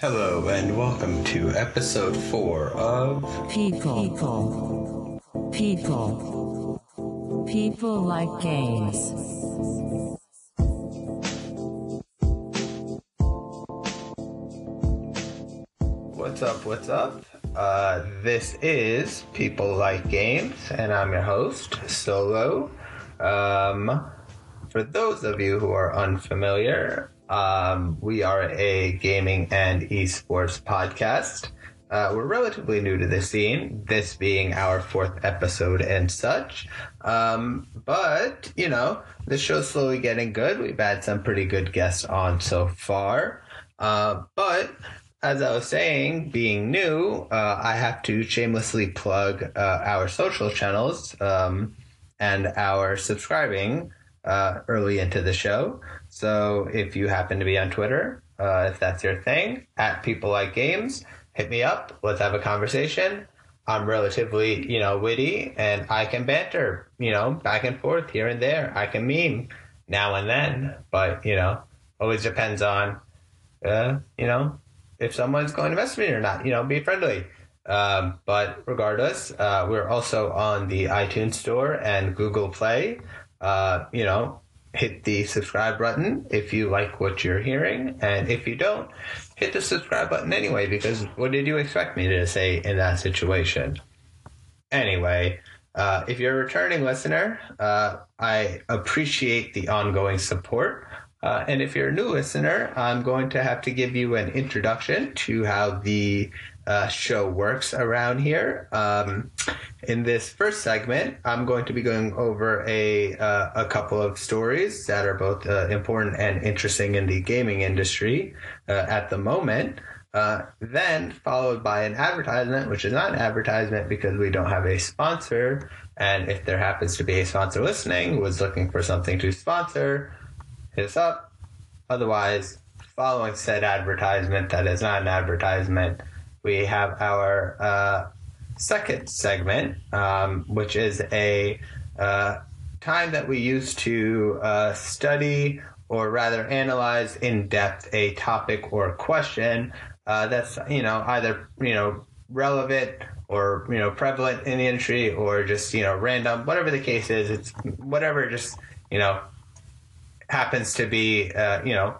Hello and welcome to episode four of People. People. People. People like games. What's Up, What's Up? Uh, this is People Like Games, and I'm your host, Solo. Um, for those of you who are unfamiliar, um, we are a gaming and esports podcast. Uh, we're relatively new to the scene, this being our fourth episode and such. Um, but, you know, the show's slowly getting good. We've had some pretty good guests on so far. Uh, but as I was saying, being new, uh, I have to shamelessly plug uh, our social channels um, and our subscribing uh, early into the show. So if you happen to be on Twitter, uh, if that's your thing, at People Like Games, hit me up. Let's have a conversation. I'm relatively, you know, witty and I can banter, you know, back and forth here and there. I can meme now and then, but, you know, always depends on, uh, you know, if someone's going to mess with me or not, you know, be friendly. Um, but regardless, uh, we're also on the iTunes Store and Google Play. Uh, you know, hit the subscribe button if you like what you're hearing. And if you don't, hit the subscribe button anyway, because what did you expect me to say in that situation? Anyway, uh, if you're a returning listener, uh, I appreciate the ongoing support. Uh, and if you're a new listener, I'm going to have to give you an introduction to how the uh, show works around here. Um, in this first segment, I'm going to be going over a uh, a couple of stories that are both uh, important and interesting in the gaming industry uh, at the moment. Uh, then followed by an advertisement, which is not an advertisement because we don't have a sponsor. And if there happens to be a sponsor listening who is looking for something to sponsor, hit us up. Otherwise, following said advertisement that is not an advertisement, we have our uh, second segment, um, which is a uh, time that we use to uh, study or rather analyze in depth a topic or question uh, that's you know either you know relevant or you know prevalent in the industry or just you know random whatever the case is it's whatever just you know happens to be uh, you know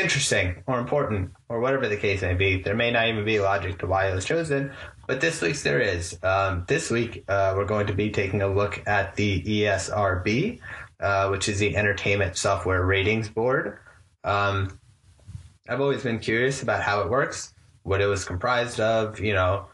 interesting or important or whatever the case may be. There may not even be logic to why it was chosen, but this week's there is. Um, this week uh, we're going to be taking a look at the ESRB, uh, which is the Entertainment Software Ratings Board. Um, I've always been curious about how it works, what it was comprised of, you know,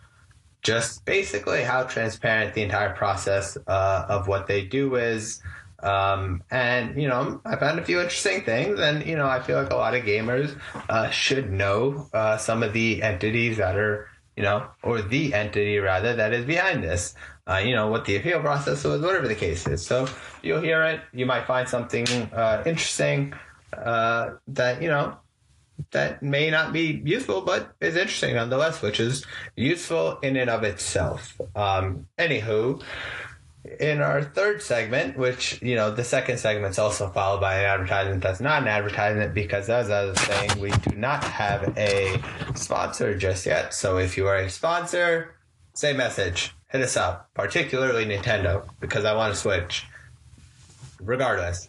just basically how transparent the entire process uh, of what they do is. Um, and you know, I found a few interesting things, and you know, I feel like a lot of gamers uh, should know uh, some of the entities that are, you know, or the entity rather that is behind this. Uh, you know, what the appeal process was, whatever the case is. So you'll hear it. You might find something uh, interesting uh, that you know that may not be useful, but is interesting nonetheless, which is useful in and of itself. Um, anywho in our third segment, which, you know, the second segment's also followed by an advertisement that's not an advertisement because, as I was saying, we do not have a sponsor just yet. So if you are a sponsor, same message. Hit us up, particularly Nintendo, because I want to switch. Regardless,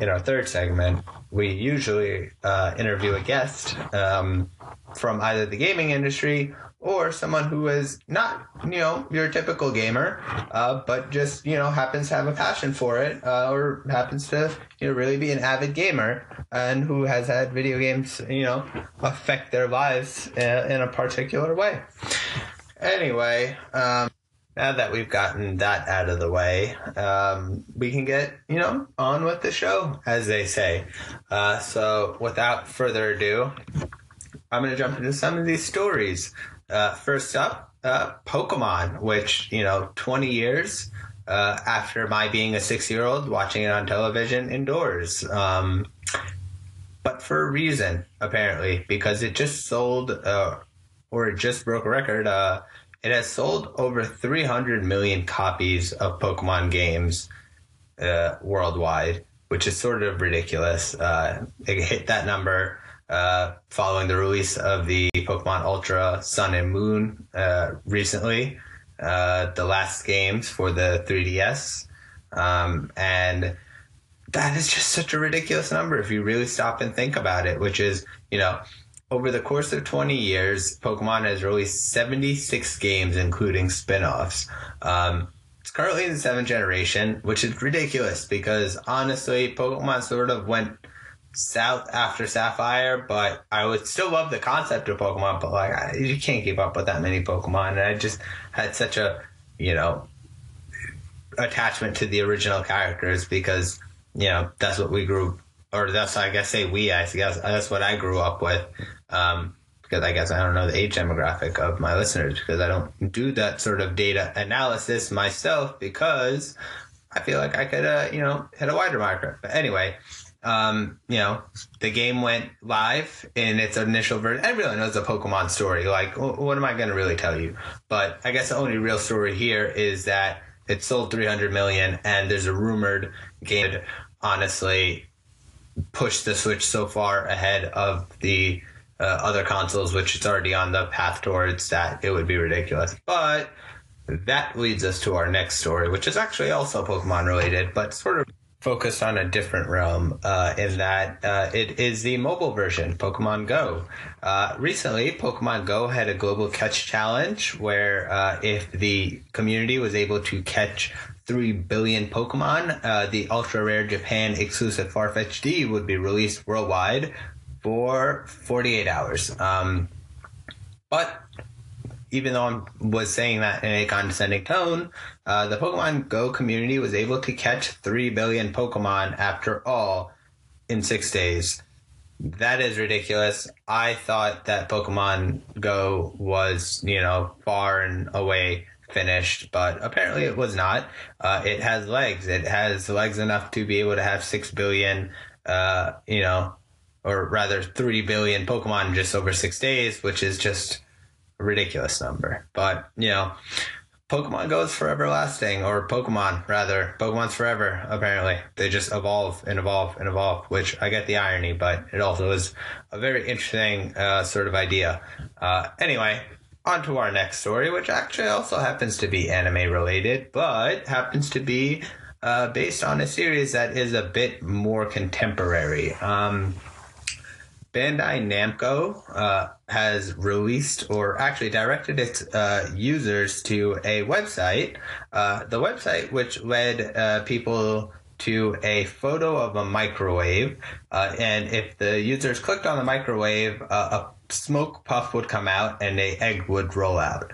in our third segment, we usually uh, interview a guest um, from either the gaming industry or someone who is not, you know, your typical gamer, uh, but just, you know, happens to have a passion for it, uh, or happens to, you know, really be an avid gamer and who has had video games, you know, affect their lives in, uh, a particular way. Anyway, um, now that we've gotten that out of the way, um, we can get, you know, on with the show, as they say. Uh, so without further ado, I'm going to jump into some of these stories. Uh, first up, uh, Pokemon, which, you know, 20 years uh, after my being a six year old watching it on television indoors. Um, but for a reason, apparently, because it just sold, uh, or it just broke a record. Uh, it has sold over 300 million copies of Pokemon games uh, worldwide, which is sort of ridiculous. it hit that number uh, following the release of the Pokemon Ultra Sun and Moon uh, recently, uh, the last games for the 3DS. Um, and that is just such a ridiculous number if you really stop and think about it, which is, you know, over the course of 20 years, Pokemon has released 76 games, including spin offs. Um, it's currently in the seventh generation, which is ridiculous because honestly, Pokemon sort of went south after Sapphire, but I would still love the concept of Pokemon, but like, I, you can't keep up with that many Pokemon. And I just had such a, you know, attachment to the original characters because, you know, that's what we grew, or that's, I guess, say we, I guess, that's what I grew up with. Um, because I guess I don't know the age demographic of my listeners because I don't do that sort of data analysis myself because I feel like I could, uh, you know, hit a wider market. But anyway, um, you know, the game went live in its initial version. Everyone knows the Pokemon story. Like, what am I going to really tell you? But I guess the only real story here is that it sold 300 million and there's a rumored game honestly pushed the Switch so far ahead of the uh, other consoles, which it's already on the path towards that it would be ridiculous. But that leads us to our next story, which is actually also Pokemon related, but sort of focused on a different realm uh, in that uh, it is the mobile version, Pokemon Go. Uh, recently, Pokemon Go had a global catch challenge where uh, if the community was able to catch 3 billion Pokemon, uh, the ultra rare Japan exclusive Farfetch'd would be released worldwide for 48 hours. Um, but even though I was saying that in a condescending tone, uh, the Pokemon Go community was able to catch 3 billion Pokemon after all in six days. That is ridiculous. I thought that Pokemon Go was, you know, far and away finished, but apparently it was not. Uh, it has legs. It has legs enough to be able to have 6 billion, uh, you know, or rather 3 billion Pokemon just over six days, which is just ridiculous number. But, you know, Pokemon goes for everlasting, or Pokemon, rather. Pokemon's forever, apparently. They just evolve and evolve and evolve, which I get the irony, but it also is a very interesting uh, sort of idea. Uh, anyway, on to our next story, which actually also happens to be anime related, but happens to be uh, based on a series that is a bit more contemporary. Um, Bandai Namco uh, has released or actually directed its uh, users to a website. Uh, the website, which led uh, people to a photo of a microwave, uh, and if the users clicked on the microwave, uh, a smoke puff would come out and a egg would roll out.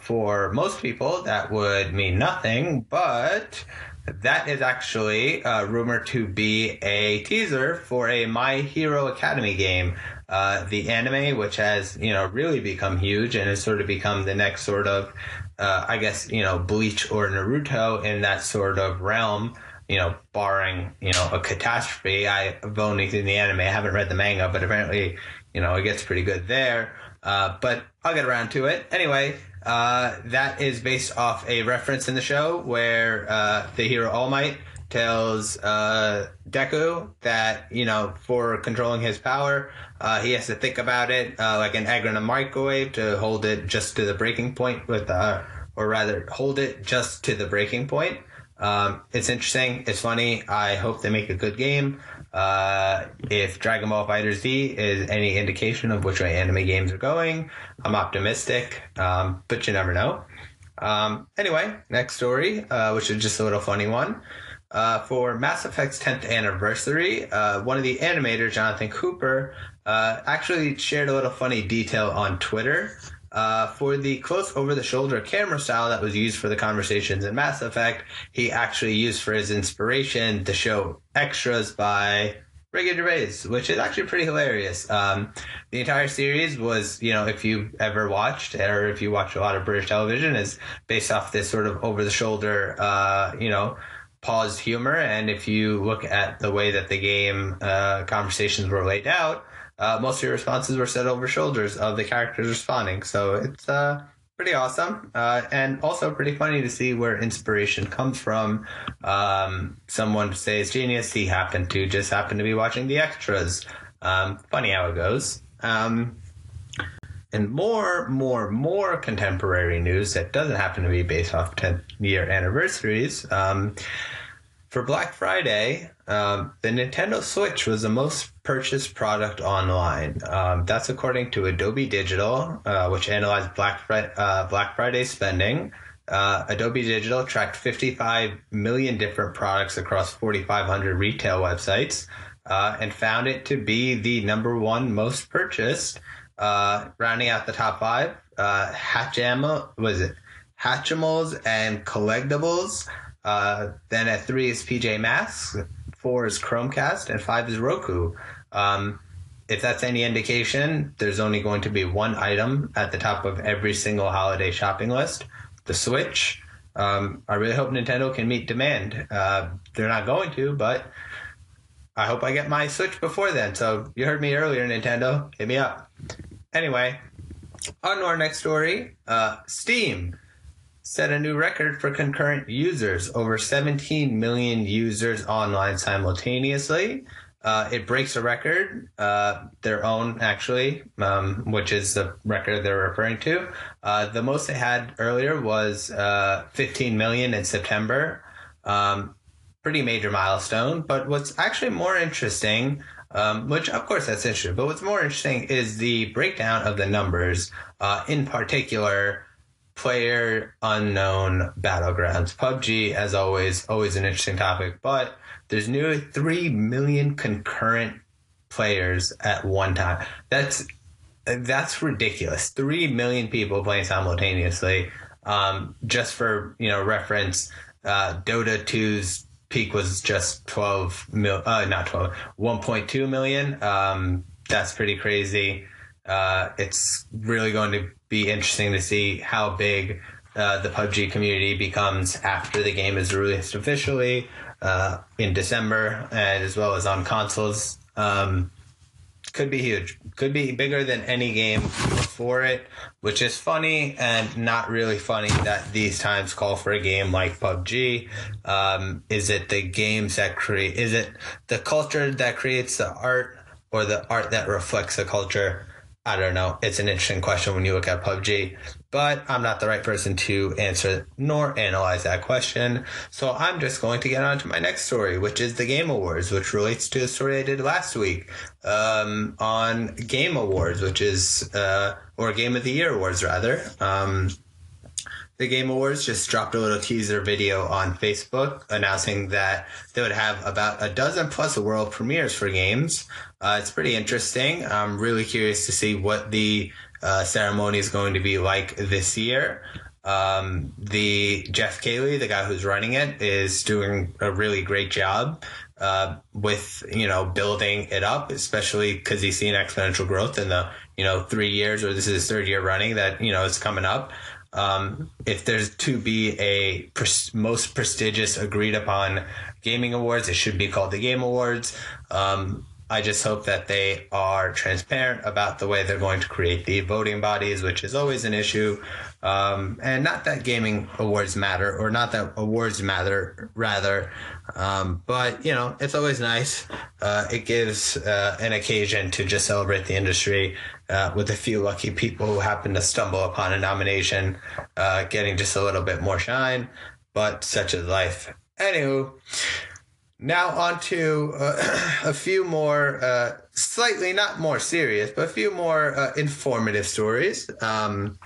for most people, that would mean nothing, but that is actually uh, rumored to be a teaser for a My Hero Academia game. Uh, the anime, which has, you know, really become huge and has sort of become the next sort of, uh, I guess, you know, Bleach or Naruto in that sort of realm, you know, barring, you know, a catastrophe. I've only seen the anime, I haven't read the manga, but apparently, you know, it gets pretty good there. Uh, but I'll get around to it. Anyway, uh, that is based off a reference in the show where uh, the hero All Might tells uh, Deku that you know for controlling his power, uh, he has to think about it uh, like an egg in a microwave to hold it just to the breaking point with, uh, or rather, hold it just to the breaking point. Um, it's interesting. It's funny. I hope they make a good game. Uh, if Dragon Ball Fighter Z is any indication of which way anime games are going, I'm optimistic, um, but you never know. Um, anyway, next story, uh, which is just a little funny one. Uh, for Mass Effect's 10th anniversary, uh, one of the animators, Jonathan Cooper, uh, actually shared a little funny detail on Twitter. Uh, for the close over the shoulder camera style that was used for the conversations in Mass Effect, he actually used for his inspiration to show extras by Ricky Gervais, which is actually pretty hilarious. Um, the entire series was, you know, if you've ever watched or if you watch a lot of British television, is based off this sort of over the shoulder, uh, you know, paused humor. And if you look at the way that the game uh, conversations were laid out, uh, most of your responses were said over shoulders of the characters responding. So it's uh, pretty awesome uh, and also pretty funny to see where inspiration comes from. Um, someone says genius. He happened to just happen to be watching the extras. Um, funny how it goes. Um, and more, more, more contemporary news that doesn't happen to be based off 10 year anniversaries. Um, for Black Friday, um, the Nintendo Switch was the most purchased product online. Um, that's according to Adobe Digital, uh, which analyzed Black, uh, Black Friday spending. Uh, Adobe Digital tracked 55 million different products across 4,500 retail websites uh, and found it to be the number one most purchased. Uh, rounding out the top five, uh, Hatchamo, was it Hatchimals and Collectibles. Uh, then at three is PJ Masks, four is Chromecast, and five is Roku. Um, if that's any indication, there's only going to be one item at the top of every single holiday shopping list the Switch. Um, I really hope Nintendo can meet demand. Uh, they're not going to, but I hope I get my Switch before then. So you heard me earlier, Nintendo. Hit me up. Anyway, on to our next story. Uh, Steam set a new record for concurrent users, over 17 million users online simultaneously. Uh, it breaks a record, uh, their own actually, um, which is the record they're referring to. Uh, the most they had earlier was uh, 15 million in September. Um, pretty major milestone. But what's actually more interesting, um, which of course that's interesting, but what's more interesting is the breakdown of the numbers, uh, in particular player unknown battlegrounds. PUBG, as always, always an interesting topic, but there's nearly 3 million concurrent players at one time. That's that's ridiculous. 3 million people playing simultaneously. Um, just for, you know, reference, uh, Dota 2's peak was just 12 mil, uh, not 12, 1.2 million. Um, that's pretty crazy. Uh, it's really going to be interesting to see how big uh, the PUBG community becomes after the game is released officially uh, in December, and as well as on consoles. Um, could be huge. Could be bigger than any game before it, which is funny and not really funny that these times call for a game like PUBG. Um, is it the games that create? Is it the culture that creates the art, or the art that reflects the culture? I don't know. It's an interesting question when you look at PUBG, but I'm not the right person to answer nor analyze that question. So I'm just going to get on to my next story, which is the Game Awards, which relates to the story I did last week um, on Game Awards, which is, uh, or Game of the Year Awards, rather. Um, the Game Awards just dropped a little teaser video on Facebook announcing that they would have about a dozen plus world premieres for games. Uh, it's pretty interesting. I'm really curious to see what the uh, ceremony is going to be like this year. Um, the Geoff Keighley, the guy who's running it, is doing a really great job uh, with you know building it up, especially because he's seen exponential growth in the you know three years or this is his third year running that you know it's coming up. Um, if there's to be a pres- most prestigious agreed upon gaming awards, it should be called the Game Awards. Um, I just hope that they are transparent about the way they're going to create the voting bodies, which is always an issue. Um, and not that gaming awards matter, or not that awards matter, rather. Um, but, you know, it's always nice. Uh, it gives uh, an occasion to just celebrate the industry uh, with a few lucky people who happen to stumble upon a nomination, uh, getting just a little bit more shine. But such is life. Anywho, now on to uh, a few more, uh, slightly not more serious, but a few more uh, informative stories. Um,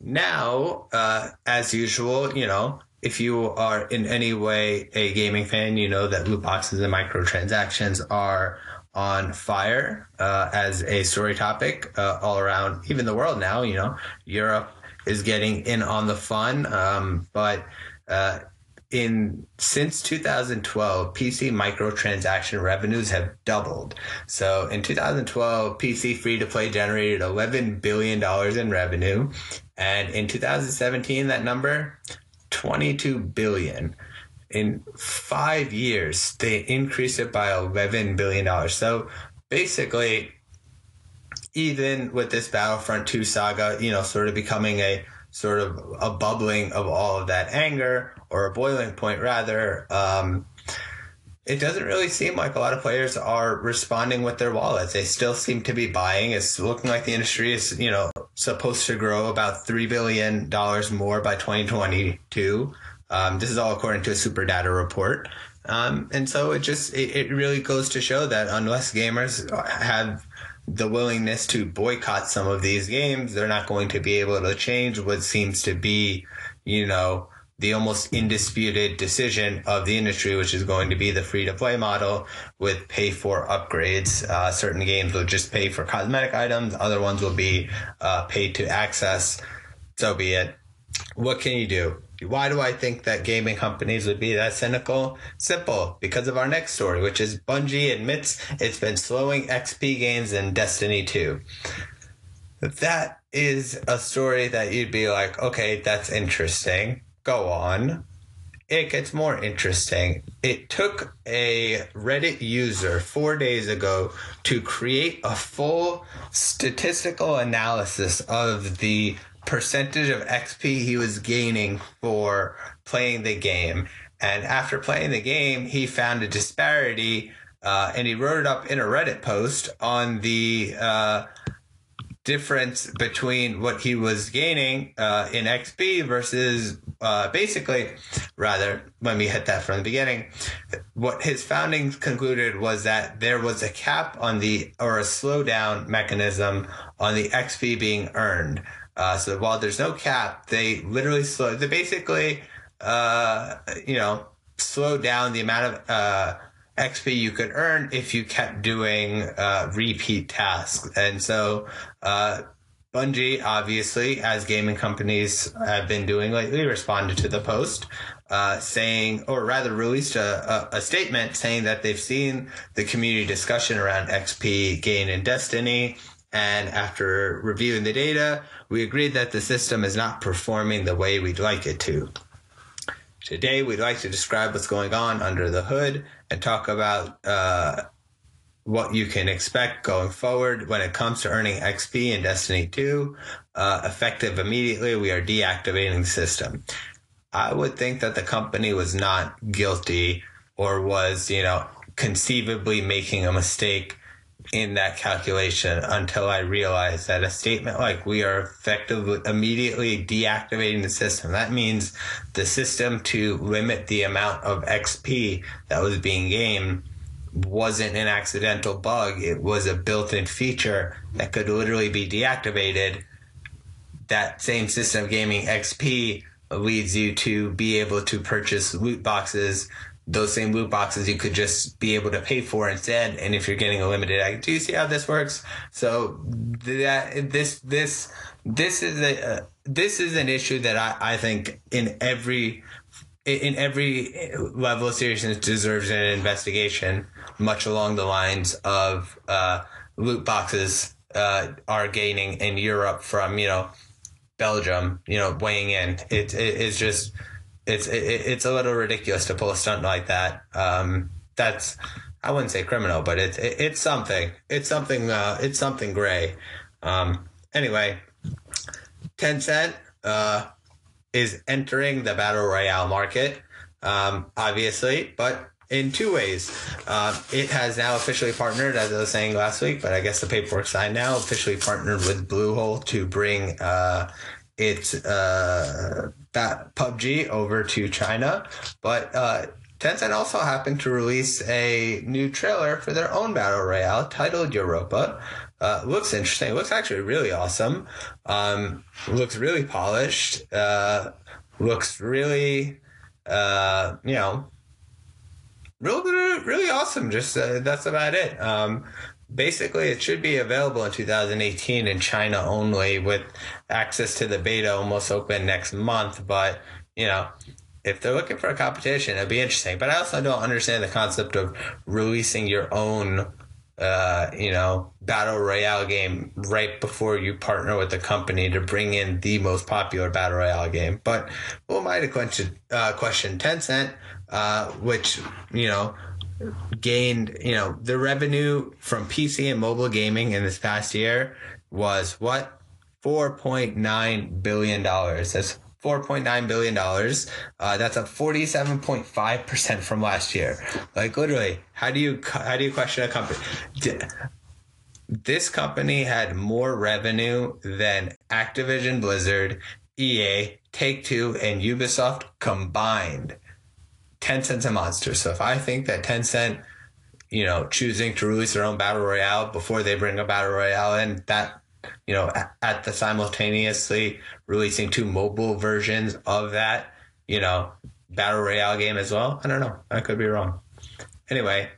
now, uh, as usual, you know, if you are in any way a gaming fan, you know that loot boxes and microtransactions are on fire uh, as a story topic uh, all around, even the world now. You know, Europe is getting in on the fun, um, but uh, in since 2012 pc microtransaction revenues have doubled so in 2012 pc free to play generated 11 billion dollars in revenue and in 2017 that number 22 billion in 5 years they increased it by 11 billion dollars so basically even with this battlefront 2 saga you know sort of becoming a sort of a bubbling of all of that anger or a boiling point rather um, it doesn't really seem like a lot of players are responding with their wallets. They still seem to be buying. It's looking like the industry is, you know, supposed to grow about $3 billion more by 2022. Um, this is all according to a super data report. Um, and so it just, it, it really goes to show that unless gamers have the willingness to boycott some of these games, they're not going to be able to change what seems to be, you know, the almost indisputed decision of the industry, which is going to be the free to play model with pay for upgrades. Uh, certain games will just pay for cosmetic items, other ones will be uh, paid to access. So be it. What can you do? Why do I think that gaming companies would be that cynical? Simple, because of our next story, which is Bungie admits it's been slowing XP gains in Destiny 2. That is a story that you'd be like, okay, that's interesting. Go on. It gets more interesting. It took a Reddit user four days ago to create a full statistical analysis of the percentage of XP he was gaining for playing the game. And after playing the game, he found a disparity uh, and he wrote it up in a Reddit post on the uh, difference between what he was gaining uh, in XP versus uh, basically, rather, when we hit that from the beginning, what his founding concluded was that there was a cap on the, or a slowdown mechanism on the XP being earned. Uh, so while there's no cap, they literally slow. They basically, uh, you know, slow down the amount of uh, XP you could earn if you kept doing uh, repeat tasks. And so, uh, Bungie, obviously, as gaming companies have been doing lately, responded to the post, uh, saying, or rather released a, a, a, statement saying that they've seen the community discussion around XP gain in Destiny. And after reviewing the data, we agreed that the system is not performing the way we'd like it to. Today, we'd like to describe what's going on under the hood and talk about uh, what you can expect going forward when it comes to earning XP in Destiny 2. Uh, effective immediately, we are deactivating the system. I would think that the company was not guilty or was, you know, conceivably making a mistake in that calculation until I realized that a statement like we are effectively immediately deactivating the system. That means the system to limit the amount of XP that was being gained wasn't an accidental bug. It was a built in feature that could literally be deactivated. That same system gaming XP leads you to be able to purchase loot boxes those same loot boxes you could just be able to pay for instead. And if you're getting a limited, do you see how this works? So that this this this is a uh, this is an issue that I, I think in every in every level of seriousness deserves an investigation, much along the lines of uh, loot boxes uh, are gaining in Europe from you know Belgium, you know weighing in. It, it it's just it's it, it's a little ridiculous to pull a stunt like that. Um, that's I wouldn't say criminal, but it's it, it's something. It's something. Uh, it's something gray. Um, anyway, Tencent uh, is entering the battle royale market, um, obviously, but in two ways. Uh, it has now officially partnered, as I was saying last week, but I guess the paperwork signed now, officially partnered with Bluehole to bring uh, its uh, that PUBG over to China, but uh, Tencent also happened to release a new trailer for their own battle royale titled Europa. Uh, looks interesting. Looks actually really awesome. Um, looks really polished. Uh, looks really, uh, you know, really, really awesome. Just uh, that's about it. Um, basically it should be available in 2018 in China only with access to the beta almost open next month. But, you know, if they're looking for a competition, it'd be interesting. But I also don't understand the concept of releasing your own, uh, you know, battle royale game right before you partner with the company to bring in the most popular battle royale game. But who am I to question, uh, question Tencent, uh, which, you know, gained, you know, the revenue from PC and mobile gaming in this past year was what? $4.9 billion. That's $4.9 billion. Uh, that's up 47.5% from last year. Like literally, how do you, how do you question a company? This company had more revenue than Activision Blizzard, EA, Take Two, and Ubisoft combined. Tencent's a monster. So if I think that Tencent, you know, choosing to release their own battle royale before they bring a battle royale in, that you know, at the simultaneously releasing two mobile versions of that, you know, battle royale game as well. I don't know. I could be wrong. Anyway,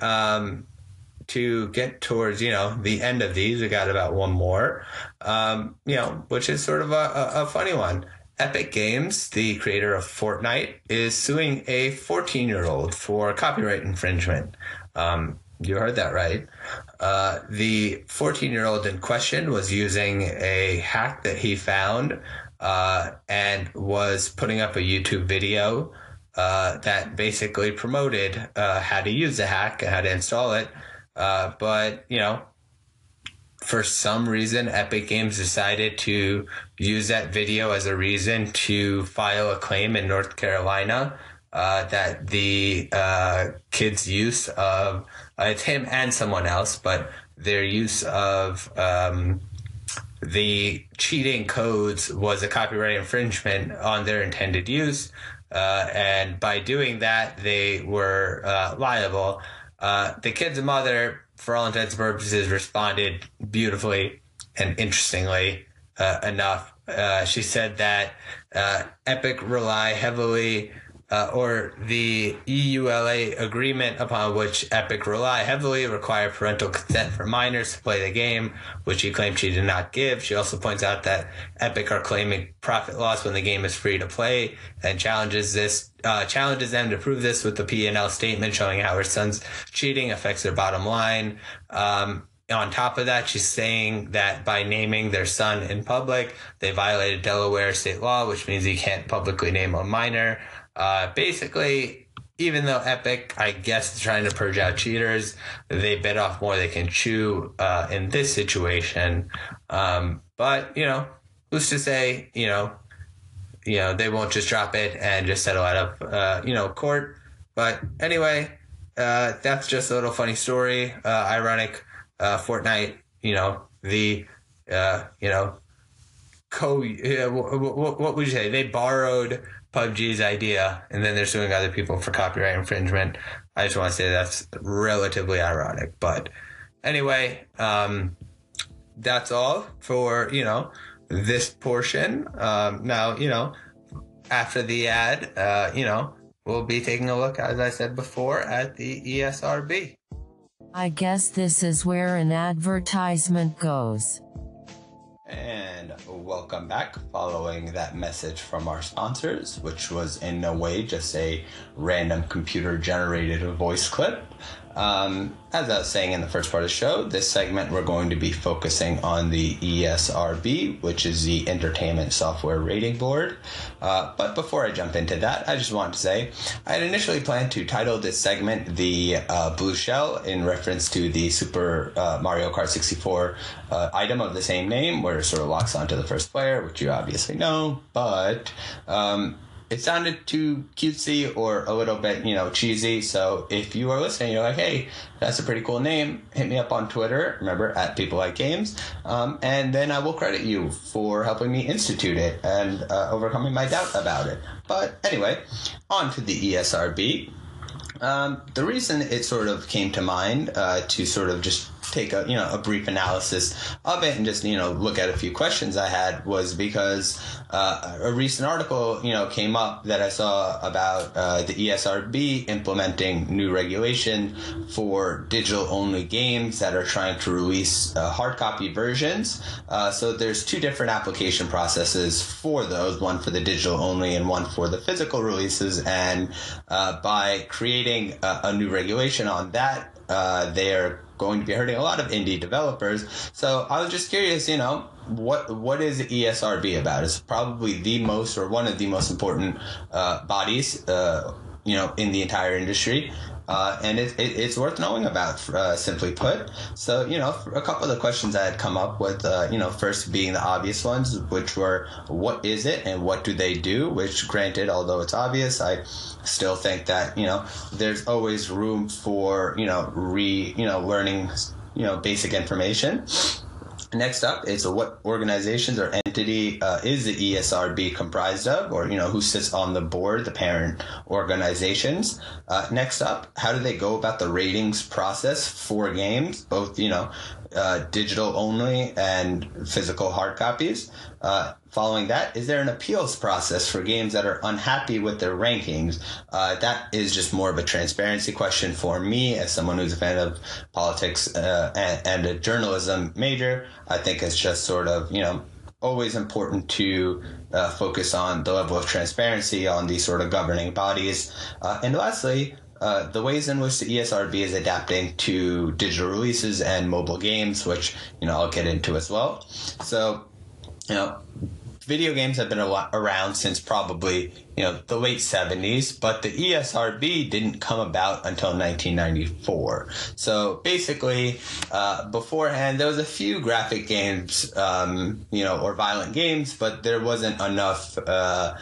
um, to get towards you know the end of these, we got about one more, um, you know, which is sort of a, a, a funny one. Epic Games, the creator of Fortnite, is suing a 14 year old for copyright infringement. Um, you heard that right. Uh, the 14 year old in question was using a hack that he found uh, and was putting up a YouTube video uh, that basically promoted uh, how to use the hack and how to install it. Uh, but, you know, for some reason, Epic Games decided to use that video as a reason to file a claim in North Carolina uh, that the uh, kid's use of uh, it's him and someone else, but their use of um, the cheating codes was a copyright infringement on their intended use. Uh, and by doing that, they were uh, liable. Uh, the kid's mother, for all intents and purposes, responded beautifully and interestingly uh, enough. Uh, she said that uh, Epic rely heavily uh, or the EULA agreement upon which Epic rely heavily require parental consent for minors to play the game, which she claimed she did not give. She also points out that Epic are claiming profit loss when the game is free to play and challenges this uh, challenges them to prove this with the P&L statement showing how her son's cheating affects their bottom line. Um, on top of that, she's saying that by naming their son in public, they violated Delaware state law, which means you can't publicly name a minor. Uh, basically, even though Epic, I guess, is trying to purge out cheaters, they bit off more they can chew uh, in this situation. Um, but you know, who's to say, you know, you know, they won't just drop it and just settle out of, uh, you know, court. But anyway, uh, that's just a little funny story. Uh, ironic, uh, Fortnite, you know, the, you know, co, what would you say? They borrowed PUBG's idea, and then they're suing other people for copyright infringement. I just want to say that's relatively ironic. But anyway, um, that's all for you know this portion. Um, now you know after the ad, uh, you know we'll be taking a look, as I said before, at the ESRB. I guess this is where an advertisement goes. And welcome back following that message from our sponsors, which was in no way just a random computer generated voice clip. Um, as I was saying in the first part of the show, this segment we're going to be focusing on the ESRB, which is the Entertainment Software Rating Board. Uh, but before I jump into that, I just want to say I had initially planned to title this segment the uh, Blue Shell in reference to the Super uh, Mario Kart 64 uh, item of the same name, where it sort of locks onto the first player, which you obviously know. But um, it sounded too cutesy or a little bit, you know, cheesy. So if you are listening, you're like, hey, that's a pretty cool name. Hit me up on Twitter. Remember at People Like Games, um, and then I will credit you for helping me institute it and uh, overcoming my doubt about it. But anyway, on to the ESRB. Um, the reason it sort of came to mind uh, to sort of just take a you know a brief analysis of it and just you know look at a few questions I had was because uh, a recent article you know came up that I saw about uh, the ESRB implementing new regulation for digital only games that are trying to release uh, hard copy versions. Uh, so there's two different application processes for those, one for the digital only and one for the physical releases. And uh, by creating a, a new regulation on that, uh, they are going to be hurting a lot of indie developers. So I was just curious, you know, what what is ESRB about? It's probably the most or one of the most important uh, bodies, uh, you know, in the entire industry. uh, and it, it, it's worth knowing about, uh, simply put. So, you know, a couple of the questions I had come up with, uh, you know, first being the obvious ones, which were what is it and what do they do? Which, granted, although it's obvious, I still think that, you know, there's always room for, you know, re, you know, learning, you know, basic information. Next up is what organizations or entity uh, is the ESRB comprised of, or you know who sits on the board, the parent organizations. Uh, next up, how do they go about the ratings process for games, both you know uh, digital only and physical hard copies. Uh, following that, is there an appeals process for games that are unhappy with their rankings? Uh, that is just more of a transparency question for me as someone who's a fan of politics uh, and, and a journalism major. I think it's just sort of, you know, always important to uh, focus on the level of transparency on these sort of governing bodies. Uh, and lastly, uh, the ways in which the ESRB is adapting to digital releases and mobile games, which you know I'll get into as well. So, you know, video games have been around since probably you know the late 70s but the esrb didn't come about until 1994 so basically uh, beforehand there was a few graphic games um, you know or violent games but there wasn't enough uh,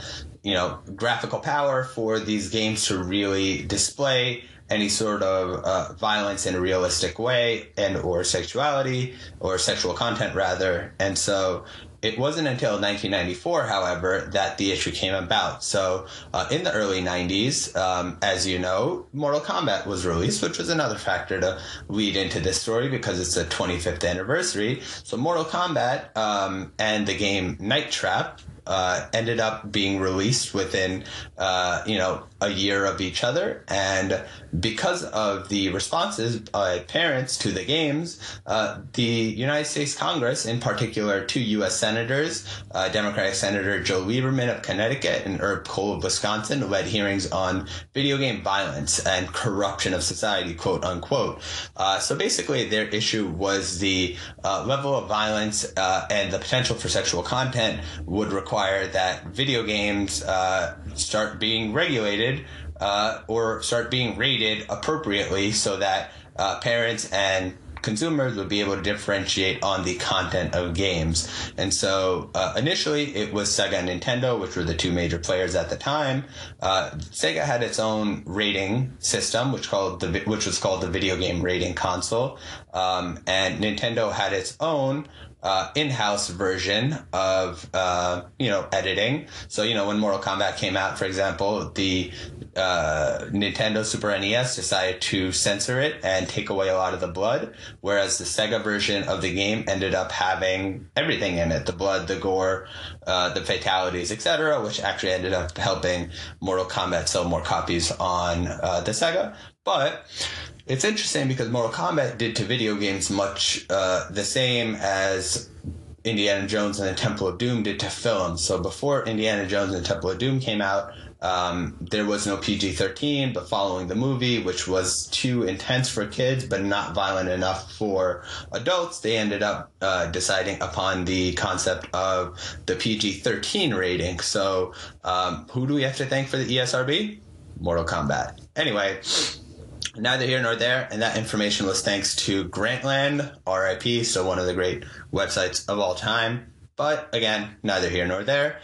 you know graphical power for these games to really display any sort of uh, violence in a realistic way and or sexuality or sexual content rather. And so it wasn't until 1994, however, that the issue came about. So, uh, in the early 90s, um, as you know, Mortal Kombat was released, which was another factor to lead into this story because it's the 25th anniversary. So, Mortal Kombat um, and the game Night Trap uh, ended up being released within, uh, you know, a year of each other. And because of the responses by parents to the games, uh, the United States Congress, in particular two U.S. senators, uh, Democratic Senator Joe Lieberman of Connecticut and Herb Kohl of Wisconsin, led hearings on video game violence and corruption of society, quote unquote. Uh, so basically, their issue was the uh, level of violence and the potential for sexual content would require require that video games uh, start being regulated uh, or start being rated appropriately so that uh, parents and consumers would be able to differentiate on the content of games. And so uh, initially it was Sega and Nintendo, which were the two major players at the time. Uh, Sega had its own rating system, which called the which was called the video game rating council, um, and Nintendo had its own uh, in-house version of uh, you know editing. So you know when Mortal Kombat came out, for example, the uh, Nintendo Super NES decided to censor it and take away a lot of the blood, whereas the Sega version of the game ended up having everything in it: the blood, the gore, uh, the fatalities, etc., which actually ended up helping Mortal Kombat sell more copies on uh, the Sega. But it's interesting because Mortal Kombat did to video games much uh, the same as Indiana Jones and the Temple of Doom did to films. So before Indiana Jones and the Temple of Doom came out, um, there was no PG 13, but following the movie, which was too intense for kids but not violent enough for adults, they ended up uh, deciding upon the concept of the PG 13 rating. So, um, who do we have to thank for the ESRB? Mortal Kombat. Anyway, neither here nor there, and that information was thanks to Grantland, RIP, so one of the great websites of all time. But again, neither here nor there.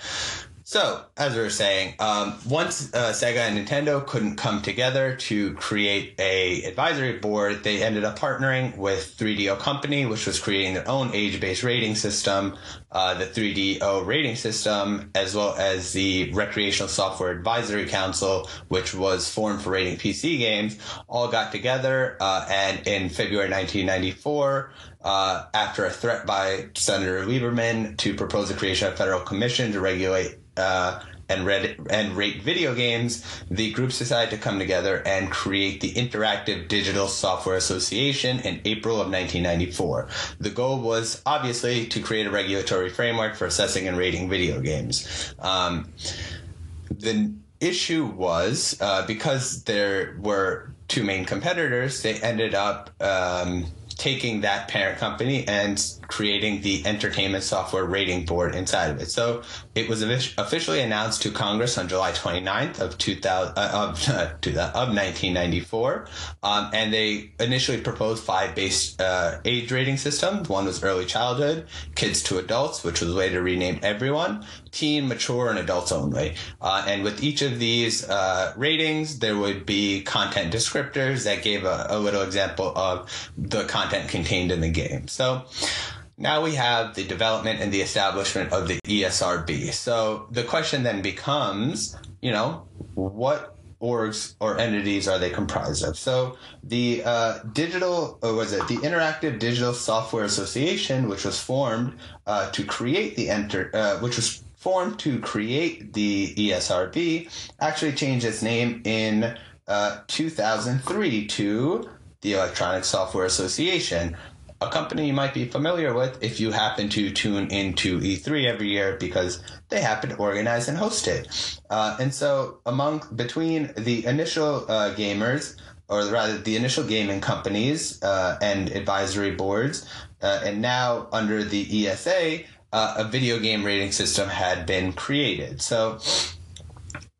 So, as we were saying, um, once uh, Sega and Nintendo couldn't come together to create a advisory board, they ended up partnering with 3DO Company, which was creating their own age-based rating system, uh, the 3DO rating system, as well as the Recreational Software Advisory Council, which was formed for rating PC games, all got together, uh, and in February 1994, uh, after a threat by Senator Lieberman to propose the creation of a federal commission to regulate uh, and read and rate video games, the groups decided to come together and create the Interactive Digital Software Association in April of 1994. The goal was obviously to create a regulatory framework for assessing and rating video games. Um, the issue was uh, because there were two main competitors, they ended up um, taking that parent company and creating the entertainment software rating board inside of it. So it was officially announced to Congress on July 29th of 2000 uh, of, of 1994, um, and they initially proposed five base uh, age rating systems. One was early childhood, kids to adults, which was later renamed everyone, teen, mature, and adults only. Uh, and with each of these uh, ratings, there would be content descriptors that gave a, a little example of the content contained in the game. So now we have the development and the establishment of the ESRB. So the question then becomes, you know, what orgs or entities are they comprised of? So the uh, digital, or was it the Interactive Digital Software Association, which was formed uh, to create the enter, uh, which was formed to create the ESRB, actually changed its name in uh, 2003 to the Electronic Software Association, a company you might be familiar with if you happen to tune into E3 every year because they happen to organize and host it. Uh, and so, among between the initial uh, gamers, or rather the initial gaming companies uh, and advisory boards, uh, and now under the ESA, uh, a video game rating system had been created. So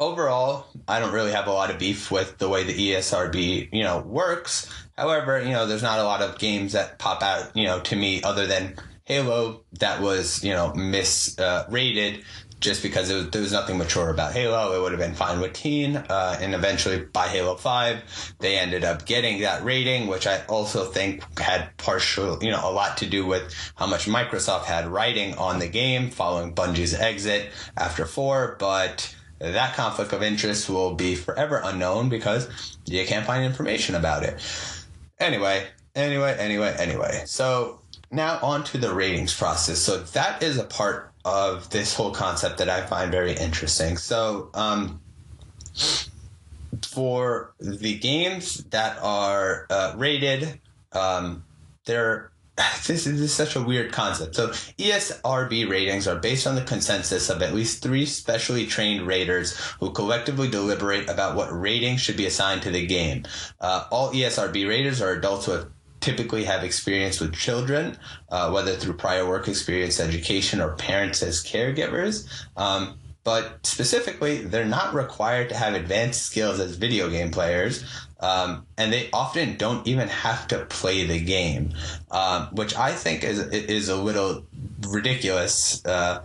overall, I don't really have a lot of beef with the way the ESRB, you know, works. However, you know, there's not a lot of games that pop out, you know, to me other than Halo that was, you know, misrated uh, just because was, there was nothing mature about Halo. It would have been fine with teen. Uh, and eventually by Halo 5, they ended up getting that rating, which I also think had partial, you know, a lot to do with how much Microsoft had writing on the game following Bungie's exit after 4. But that conflict of interest will be forever unknown because you can't find information about it. Anyway, anyway, anyway, anyway. So now on to the ratings process. So that is a part of this whole concept that I find very interesting. So, um, for the games that are uh, rated, um, they're this is, such a weird concept. So ESRB ratings are based on the consensus of at least three specially trained raters who collectively deliberate about what rating should be assigned to the game. Uh, all ESRB raters are adults who have typically have experience with children, uh, whether through prior work experience, education, or parents as caregivers. Um, but specifically, they're not required to have advanced skills as video game players, um, and they often don't even have to play the game, um, which I think is is a little ridiculous uh,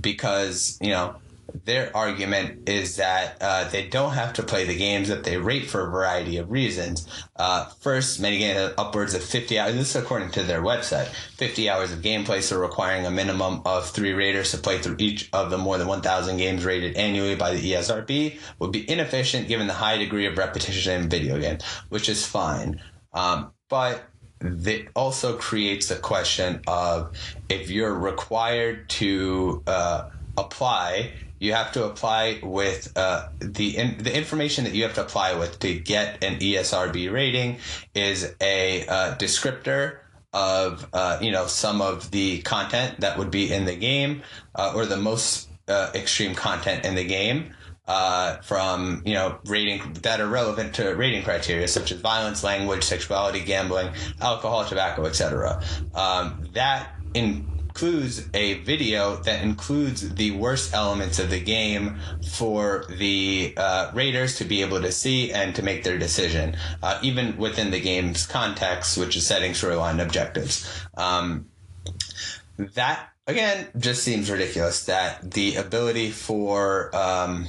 because you know their argument is that uh, they don't have to play the games that they rate for a variety of reasons. Uh, first, many games upwards of 50 hours. This is according to their website. 50 hours of gameplay, so requiring a minimum of three raters to play through each of the more than 1,000 games rated annually by the ESRB would be inefficient given the high degree of repetition in video games, which is fine. Um, but it also creates a question of if you're required to uh, apply you have to apply with uh, the in, the information that you have to apply with to get an ESRB rating is a uh, descriptor of uh, you know some of the content that would be in the game uh, or the most uh, extreme content in the game. Uh, from you know rating that are relevant to rating criteria such as violence, language, sexuality, gambling, alcohol, tobacco, etc. Um, that in includes a video that includes the worst elements of the game for the uh, raiders to be able to see and to make their decision, uh, even within the game's context, which is setting storyline objectives. Um, that again just seems ridiculous. That the ability for um,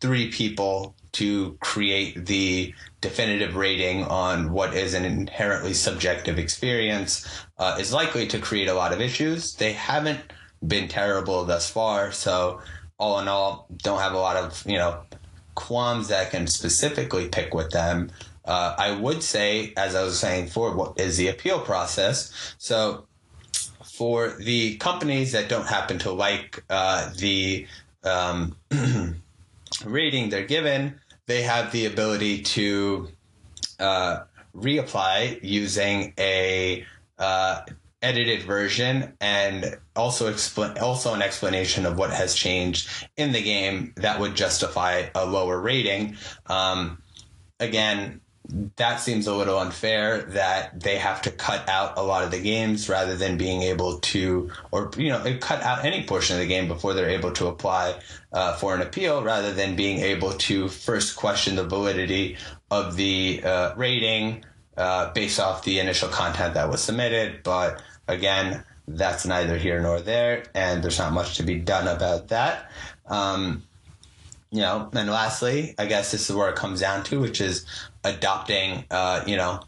three people to create the definitive rating on what is an inherently subjective experience uh, is likely to create a lot of issues. They haven't been terrible thus far, so all in all, don't have a lot of you know qualms that I can specifically pick with them. Uh, I would say, as I was saying before, what is the appeal process? So, for the companies that don't happen to like uh, the um, rating they're given, they have the ability to uh, reapply using a uh, edited version and also explain also an explanation of what has changed in the game that would justify a lower rating. Um, again, that seems a little unfair that they have to cut out a lot of the games rather than being able to, or, you know, cut out any portion of the game before they're able to apply uh, for an appeal rather than being able to first question the validity of the uh, rating uh, based off the initial content that was submitted. But again, that's neither here nor there, and there's not much to be done about that. Um, you know, and lastly, I guess this is where it comes down to, which is adopting, uh, you know,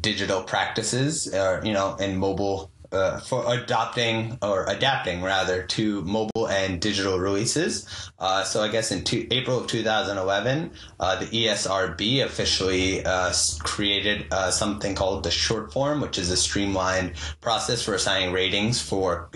digital practices, or you know, in mobile uh, for adopting or adapting rather to mobile and digital releases. Uh, so I guess in two, April of 2011, uh, the ESRB officially uh, created uh, something called the short form, which is a streamlined process for assigning ratings for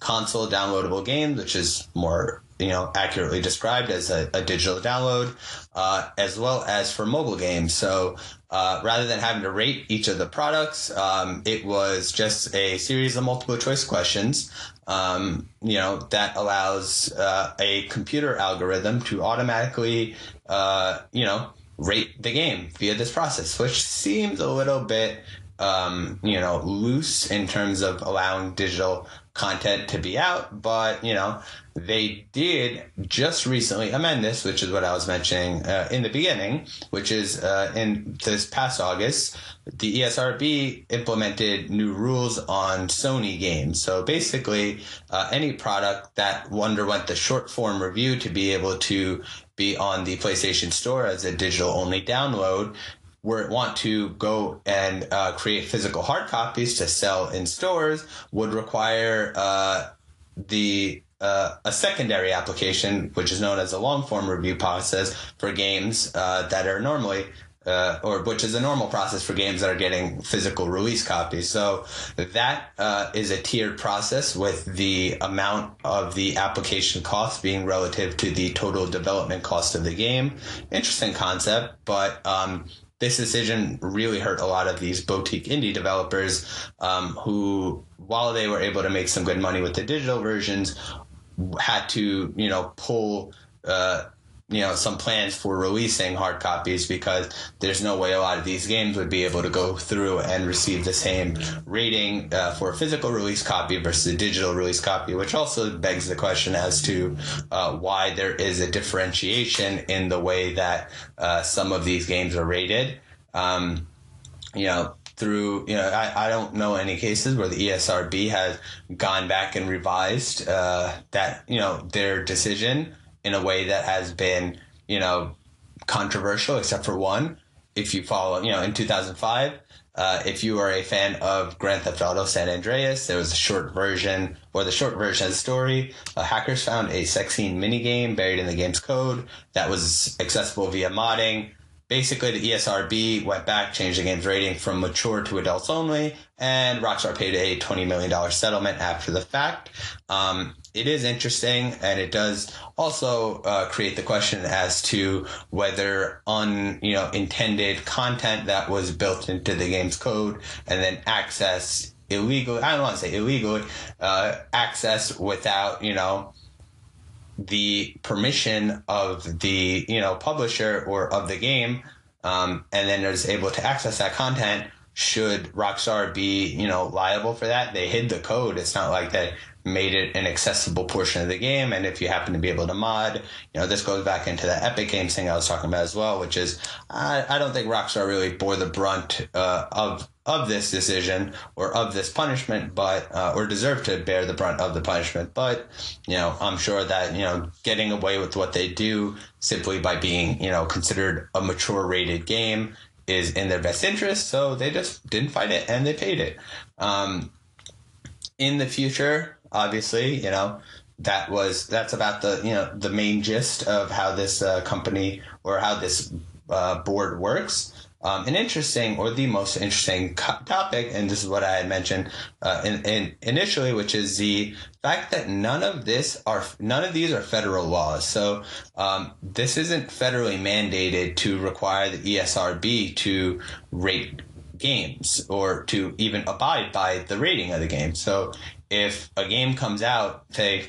console downloadable games, which is more you know accurately described as a, a digital download, uh, as well as for mobile games. So uh, rather than having to rate each of the products, um, it was just a series of multiple choice questions. Um, you know that allows uh, a computer algorithm to automatically, uh, you know, rate the game via this process, which seems a little bit um, you know, loose in terms of allowing digital content to be out, but you know, they did just recently amend this, which is what I was mentioning uh, in the beginning, which is uh, in this past August, the ESRB implemented new rules on Sony games. So basically, uh, any product that underwent the short form review to be able to be on the PlayStation Store as a digital only download were want to go and uh, create physical hard copies to sell in stores would require uh, the uh, a secondary application, which is known as a long form review process for games uh, that are normally uh, or which is a normal process for games that are getting physical release copies. So that uh, is a tiered process with the amount of the application cost being relative to the total development cost of the game. Interesting concept, but um, this decision really hurt a lot of these boutique indie developers um, who, while they were able to make some good money with the digital versions, had to, you know, pull uh, you know some plans for releasing hard copies because there's no way a lot of these games would be able to go through and receive the same rating uh, for a physical release copy versus a digital release copy which also begs the question as to uh, why there is a differentiation in the way that uh, some of these games are rated. Um, you know through, you know, I, I don't know any cases where the ESRB has gone back and revised uh, that, you know, their decision in a way that has been, you know, controversial, except for one. If you follow, you know, in 2005, uh, if you are a fan of Grand Theft Auto San Andreas, there was a short version, or the short version of the story. Uh, hackers found a sex scene minigame buried in the game's code that was accessible via modding basically the ESRB went back, changed the game's rating from mature to adults only, and Rockstar paid a $20 million settlement after the fact. Um, it is interesting, and it does also uh, create the question as to whether un you know intended content that was built into the game's code and then access illegally. I don't want to say illegally, uh, access without you know the permission of the you know publisher or of the game, um, and then is able to access that content. Should Rockstar be you know liable for that? They hid the code. It's not like they made it an accessible portion of the game. And if you happen to be able to mod, you know, this goes back into the Epic Games thing I was talking about as well, which is I, I don't think Rockstar really bore the brunt uh, of of this decision or of this punishment, but uh, or deserve to bear the brunt of the punishment. But you know, I'm sure that you know getting away with what they do simply by being you know considered a mature rated game is in their best interest. So they just didn't fight it and they paid it. Um, in the future, obviously, you know that was that's about the you know the main gist of how this uh, company or how this uh, board works. Um, an interesting or the most interesting co- topic, and this is what I had mentioned uh, in, in initially, which is the fact that none of this are none of these are federal laws. So um, this isn't federally mandated to require the ESRB to rate games or to even abide by the rating of the game. So if a game comes out, say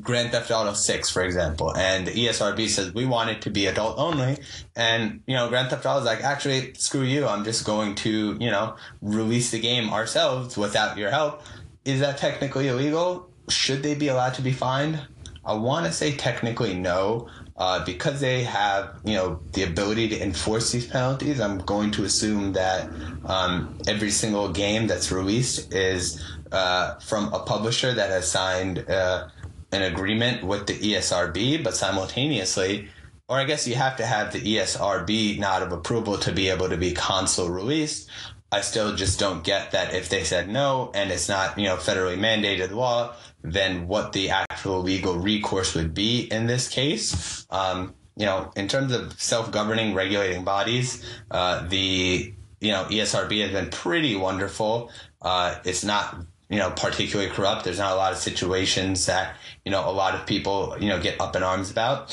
Grand Theft Auto 6, for example, and the ESRB says we want it to be adult only, and you know Grand Theft Auto is like, actually, screw you, I'm just going to you know release the game ourselves without your help. Is that technically illegal? Should they be allowed to be fined? I want to say technically no, uh, because they have you know the ability to enforce these penalties. I'm going to assume that um, every single game that's released is uh, from a publisher that has signed uh, an agreement with the ESRB, but simultaneously, or I guess you have to have the ESRB nod of approval to be able to be console released. I still just don't get that if they said no and it's not, you know, federally mandated law, then what the actual legal recourse would be in this case. Um, you know, in terms of self-governing regulating bodies, uh, the you know ESRB has been pretty wonderful. Uh, it's not you know particularly corrupt. There's not a lot of situations that you know a lot of people you know get up in arms about.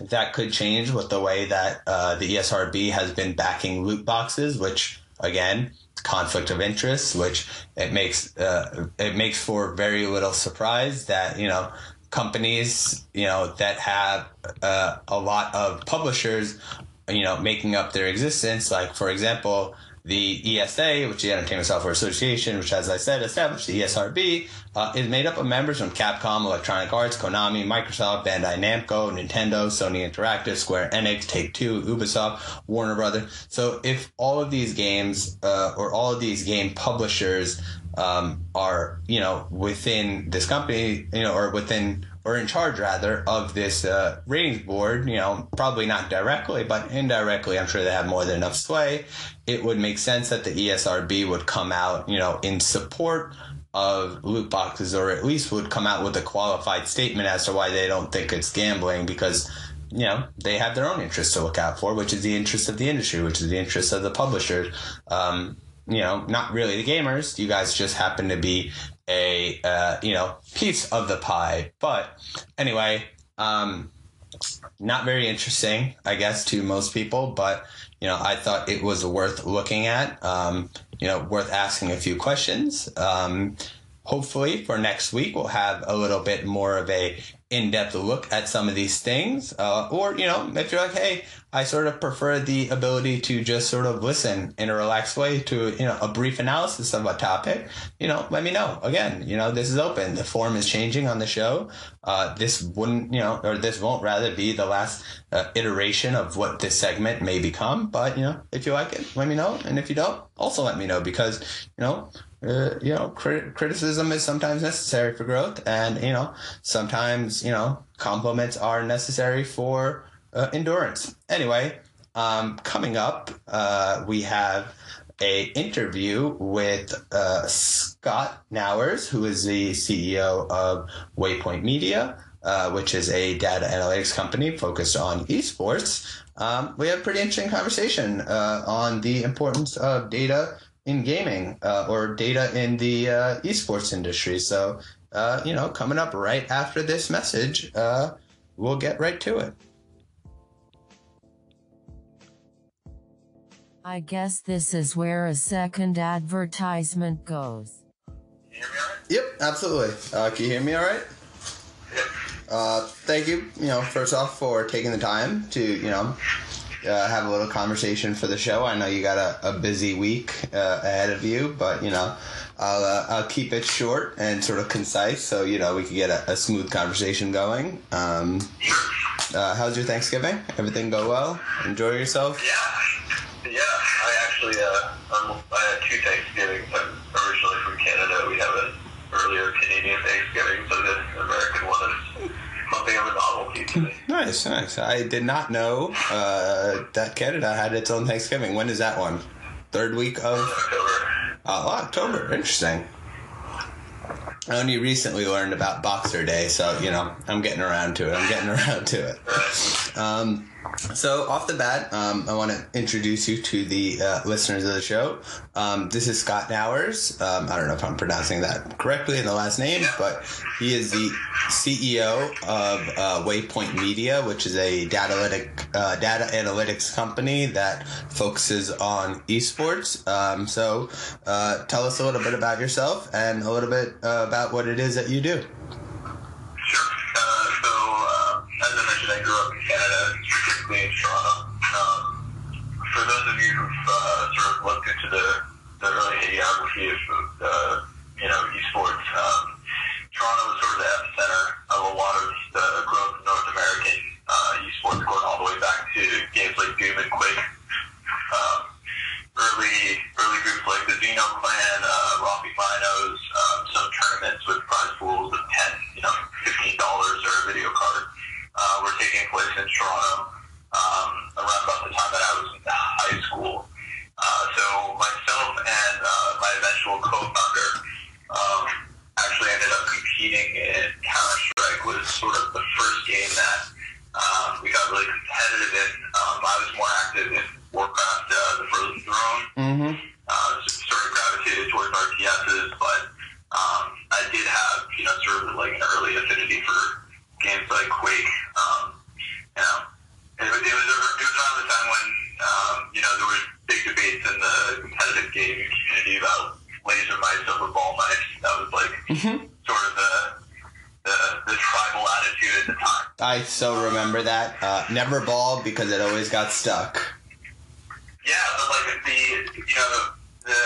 That could change with the way that uh, the ESRB has been backing loot boxes, which again conflict of interest, which it makes uh, it makes for very little surprise that you know companies you know that have uh, a lot of publishers you know making up their existence, like for example the ESA, which is the Entertainment Software Association, which, as I said, established the ESRB, uh, is made up of members from Capcom, Electronic Arts, Konami, Microsoft, Bandai Namco, Nintendo, Sony Interactive, Square Enix, Take Two, Ubisoft, Warner Brothers. So if all of these games uh, or all of these game publishers um, are, you know, within this company, you know, or within or in charge rather of this uh, ratings board, you know, probably not directly, but indirectly, I'm sure they have more than enough sway. It would make sense that the ESRB would come out, you know, in support of loot boxes, or at least would come out with a qualified statement as to why they don't think it's gambling because you know they have their own interests to look out for, which is the interest of the industry, which is the interest of the publishers. Um, you know, not really the gamers. You guys just happen to be a uh, you know piece of the pie. But anyway, um, not very interesting, I guess, to most people. But you know, I thought it was worth looking at. Um, you know, worth asking a few questions. Um, hopefully, for next week, we'll have a little bit more of a in-depth look at some of these things uh, or you know if you're like hey i sort of prefer the ability to just sort of listen in a relaxed way to you know a brief analysis of a topic you know let me know. Again you know this is open. The form is changing on the show. Uh, this wouldn't you know or this won't rather be the last uh, iteration of what this segment may become. But you know if you like it let me know. And if you don't also let me know because you know uh, you know, crit- criticism is sometimes necessary for growth, and you know, sometimes you know, compliments are necessary for uh, endurance. Anyway, um, coming up, uh, we have a interview with uh, Scott Knauers, who is the CEO of Waypoint Media. Uh, which is a data analytics company focused on esports. Um, we have a pretty interesting conversation uh, on the importance of data in gaming uh, or data in the uh, esports industry. So, uh, you know, coming up right after this message, uh, we'll get right to it. I guess this is where a second advertisement goes. Yep, absolutely. Uh, can you hear me all right? Uh, thank you, you know, first off for taking the time to, you know, uh, have a little conversation for the show. I know you got a, a busy week uh, ahead of you, but you know, I'll uh, I'll keep it short and sort of concise, so you know we can get a, a smooth conversation going. Um, uh, how's your Thanksgiving? Everything go well? Enjoy yourself? Yeah, yeah. I actually uh, I had two Thanksgivings. I'm originally from Canada. We have an earlier Canadian Thanksgiving, so the American one is something of a novelty to me. Nice, nice. I did not know uh, that Canada had its own Thanksgiving. When is that one? Third week of October. oh, October. Interesting. I only recently learned about Boxer Day, so you know I'm getting around to it. I'm getting around to it. Um, so off the bat, um, I want to introduce you to the uh, listeners of the show. Um, this is Scott Knauers. Um, I don't know if I'm pronouncing that correctly in the last name, but he is the CEO of uh, Waypoint Media, which is a data, analytic, uh, data analytics company that focuses on esports. Um, so uh, tell us a little bit about yourself and a little bit uh, about what it is that you do. Sure. Basically in Canada, specifically in Toronto. Um, for those of you who've uh, sort of looked into the, the early geography of uh, you know esports, um, Toronto was sort of the epicenter of a lot of the growth of North American uh, esports, going all the way back to games like Doom and Quake. Um, early early groups like the Xeno Clan, uh, Rocky Rhinos, um, some tournaments with prize pools of ten, you know, fifteen dollars or a video card uh, were taking place in Toronto um, never ball because it always got stuck. Yeah, but like the you know the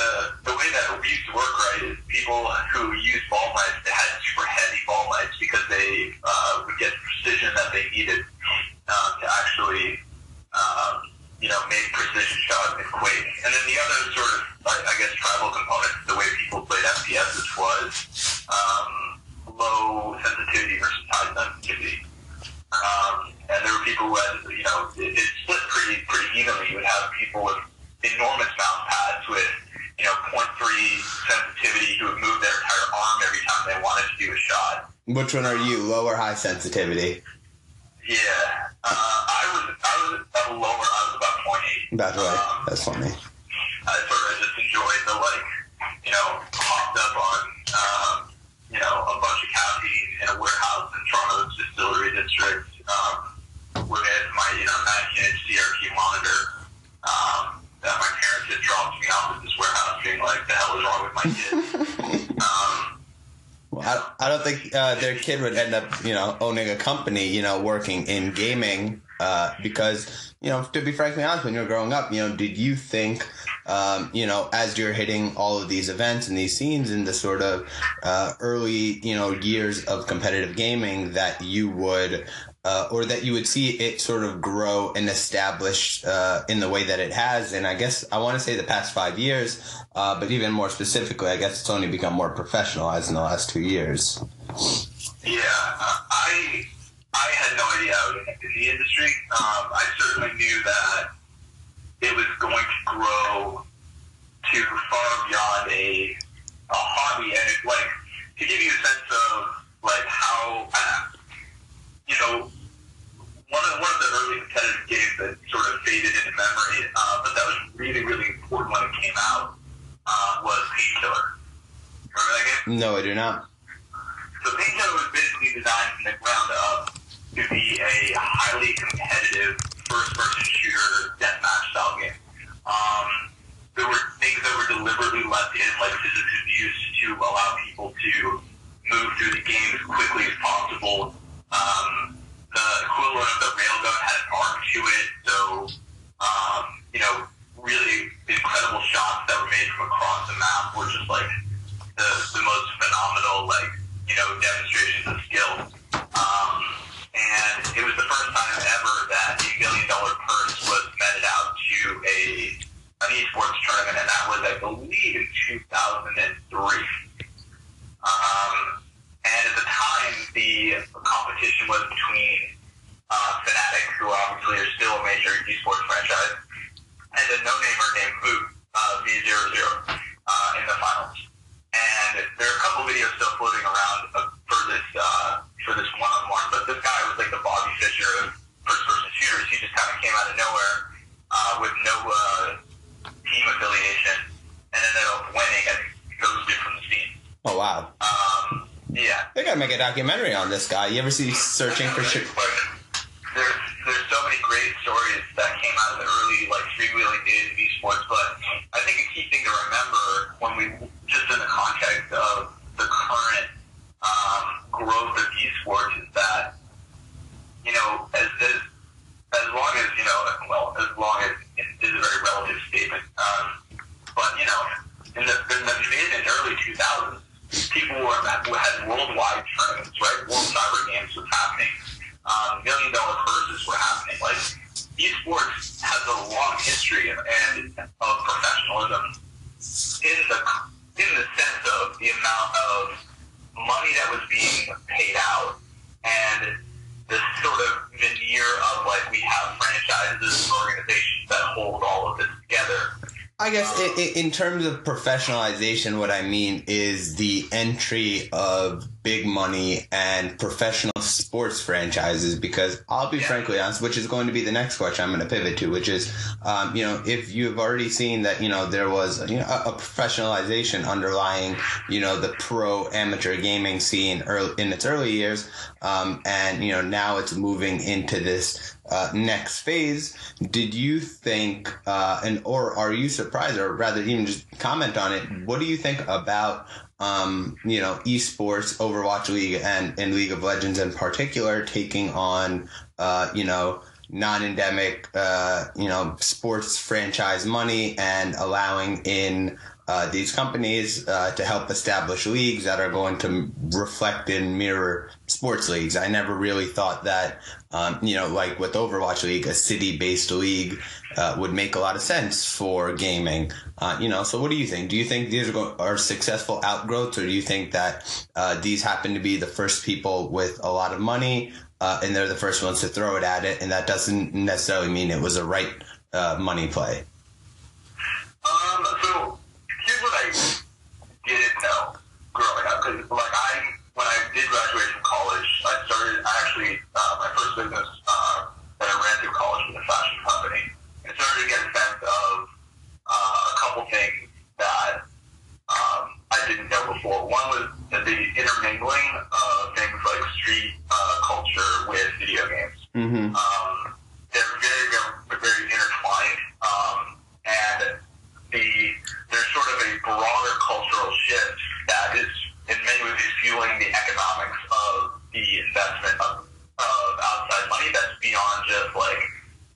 the way that we used to work right is people who use ball mice they had super heavy ball mice because they uh, would get the precision that they needed um, to actually um, you know make precision shots in Quake. And then the other sort of I, I guess tribal component to the way people played FPSs was um, low sensitivity versus high sensitivity. Um, and there were people who had, you know, it, it split pretty pretty evenly. You would have people with enormous mouse pads with, you know, 0.3 sensitivity who would move their entire arm every time they wanted to do a shot. Which one are you, low or high sensitivity? Yeah, uh, I was I was at a lower. I was about 0.8. That's right. Um, That's funny. I sort of just enjoyed the like, you know, hopped up on, um, you know, a bunch of caffeine in a warehouse in Toronto's distillery district um, with my, you know, 19-inch CRT monitor um, that my parents had dropped me off at this warehouse, being like, "The hell is wrong with my kid?" um, Well, I, I don't think uh, their kid would end up, you know, owning a company, you know, working in gaming, uh, because, you know, to be frankly honest, when you were growing up, you know, did you think, um, you know, as you're hitting all of these events and these scenes in the sort of uh, early, you know, years of competitive gaming, that you would, uh, or that you would see it sort of grow and establish uh, in the way that it has? And I guess I want to say the past five years, uh, but even more specifically, I guess it's only become more professionalized in the last two years. Yeah, I I had no idea I was in the industry. Um, I certainly knew that it was going to grow to far beyond a a hobby, and it, like to give you a sense of like how uh, you know one of one of the early competitive games that sort of faded into memory, uh, but that was really really important when it came out uh, was Painkiller. Remember that game? No, I do not. So Painkiller was basically designed from the ground up to be a highly competitive first-person shooter deathmatch style game. Um, there were things that were deliberately left in, like physics abuse, to allow people to move through the game as quickly as possible. Um, the equivalent of the railgun had an arc to it, so um, you know, really incredible shots that were made from across the map were just like the, the most phenomenal, like, you know, demonstrations of skill. Um, and it was the first time ever that a million dollar purse was meted out to a an esports tournament, and that was, I believe, in 2003. Um, and at the time, the competition was between uh, Fnatic, who obviously are still a major esports franchise, and a no-namer named Moot, uh, Vo0, uh, in the finals. And there are a couple videos still floating around for this uh, for this one-on-one, but this guy was like the Bobby Fischer of first-person shooters. He just kind of came out of nowhere uh, with no uh, team affiliation, and ended up winning and ghosted from the scene. Oh wow, Um, yeah, they gotta make a documentary on this guy. You ever see Searching for Shit? there's there's so many great stories that came out of the early like freewheeling days of esports. But I think a key thing to remember when we just in the context of the current um, growth of esports is that you know as as as long as you know well as long as it is a very relative statement. Um, but you know in the in the mid and early 2000s, people were had worldwide tournaments, right? World Cyber Games was happening um, million dollar purses were happening. Like, esports has a long history and, and of professionalism in the in the sense of the amount of money that was being paid out and the sort of veneer of like we have franchises and organizations that hold all of this together. I guess in, in terms of professionalization, what I mean is the entry of big money and professional sports franchises because I'll be yeah. frankly honest, which is going to be the next question I'm going to pivot to, which is, um, you know, if you've already seen that, you know, there was you know, a, a professionalization underlying, you know, the pro amateur gaming scene early, in its early years, um, and, you know, now it's moving into this uh, next phase. Did you think, uh, and or are you surprised, or rather, even just comment on it? What do you think about um, you know, esports, Overwatch League, and, and League of Legends in particular, taking on, uh, you know, non-endemic, uh, you know, sports franchise money and allowing in uh, these companies uh, to help establish leagues that are going to reflect and mirror sports leagues. I never really thought that, um, you know, like with Overwatch League, a city-based league uh, would make a lot of sense for gaming. Uh, you know, so what do you think? Do you think these are, are successful outgrowths, or do you think that uh, these happen to be the first people with a lot of money uh, and they're the first ones to throw it at it, and that doesn't necessarily mean it was a right money play? Um, so I didn't know growing up. Cause, like I, when I did graduate from college, I started. I actually uh, my first business uh, that I ran through college was a fashion company. I started to get a sense of uh, a couple things that um, I didn't know before. One was the intermingling of things like street uh, culture with video games. Mm-hmm. Um, they're very, very, very intertwined, um, and the there's sort of a broader cultural shift that is in many ways fueling the economics of the investment of, of outside money that's beyond just like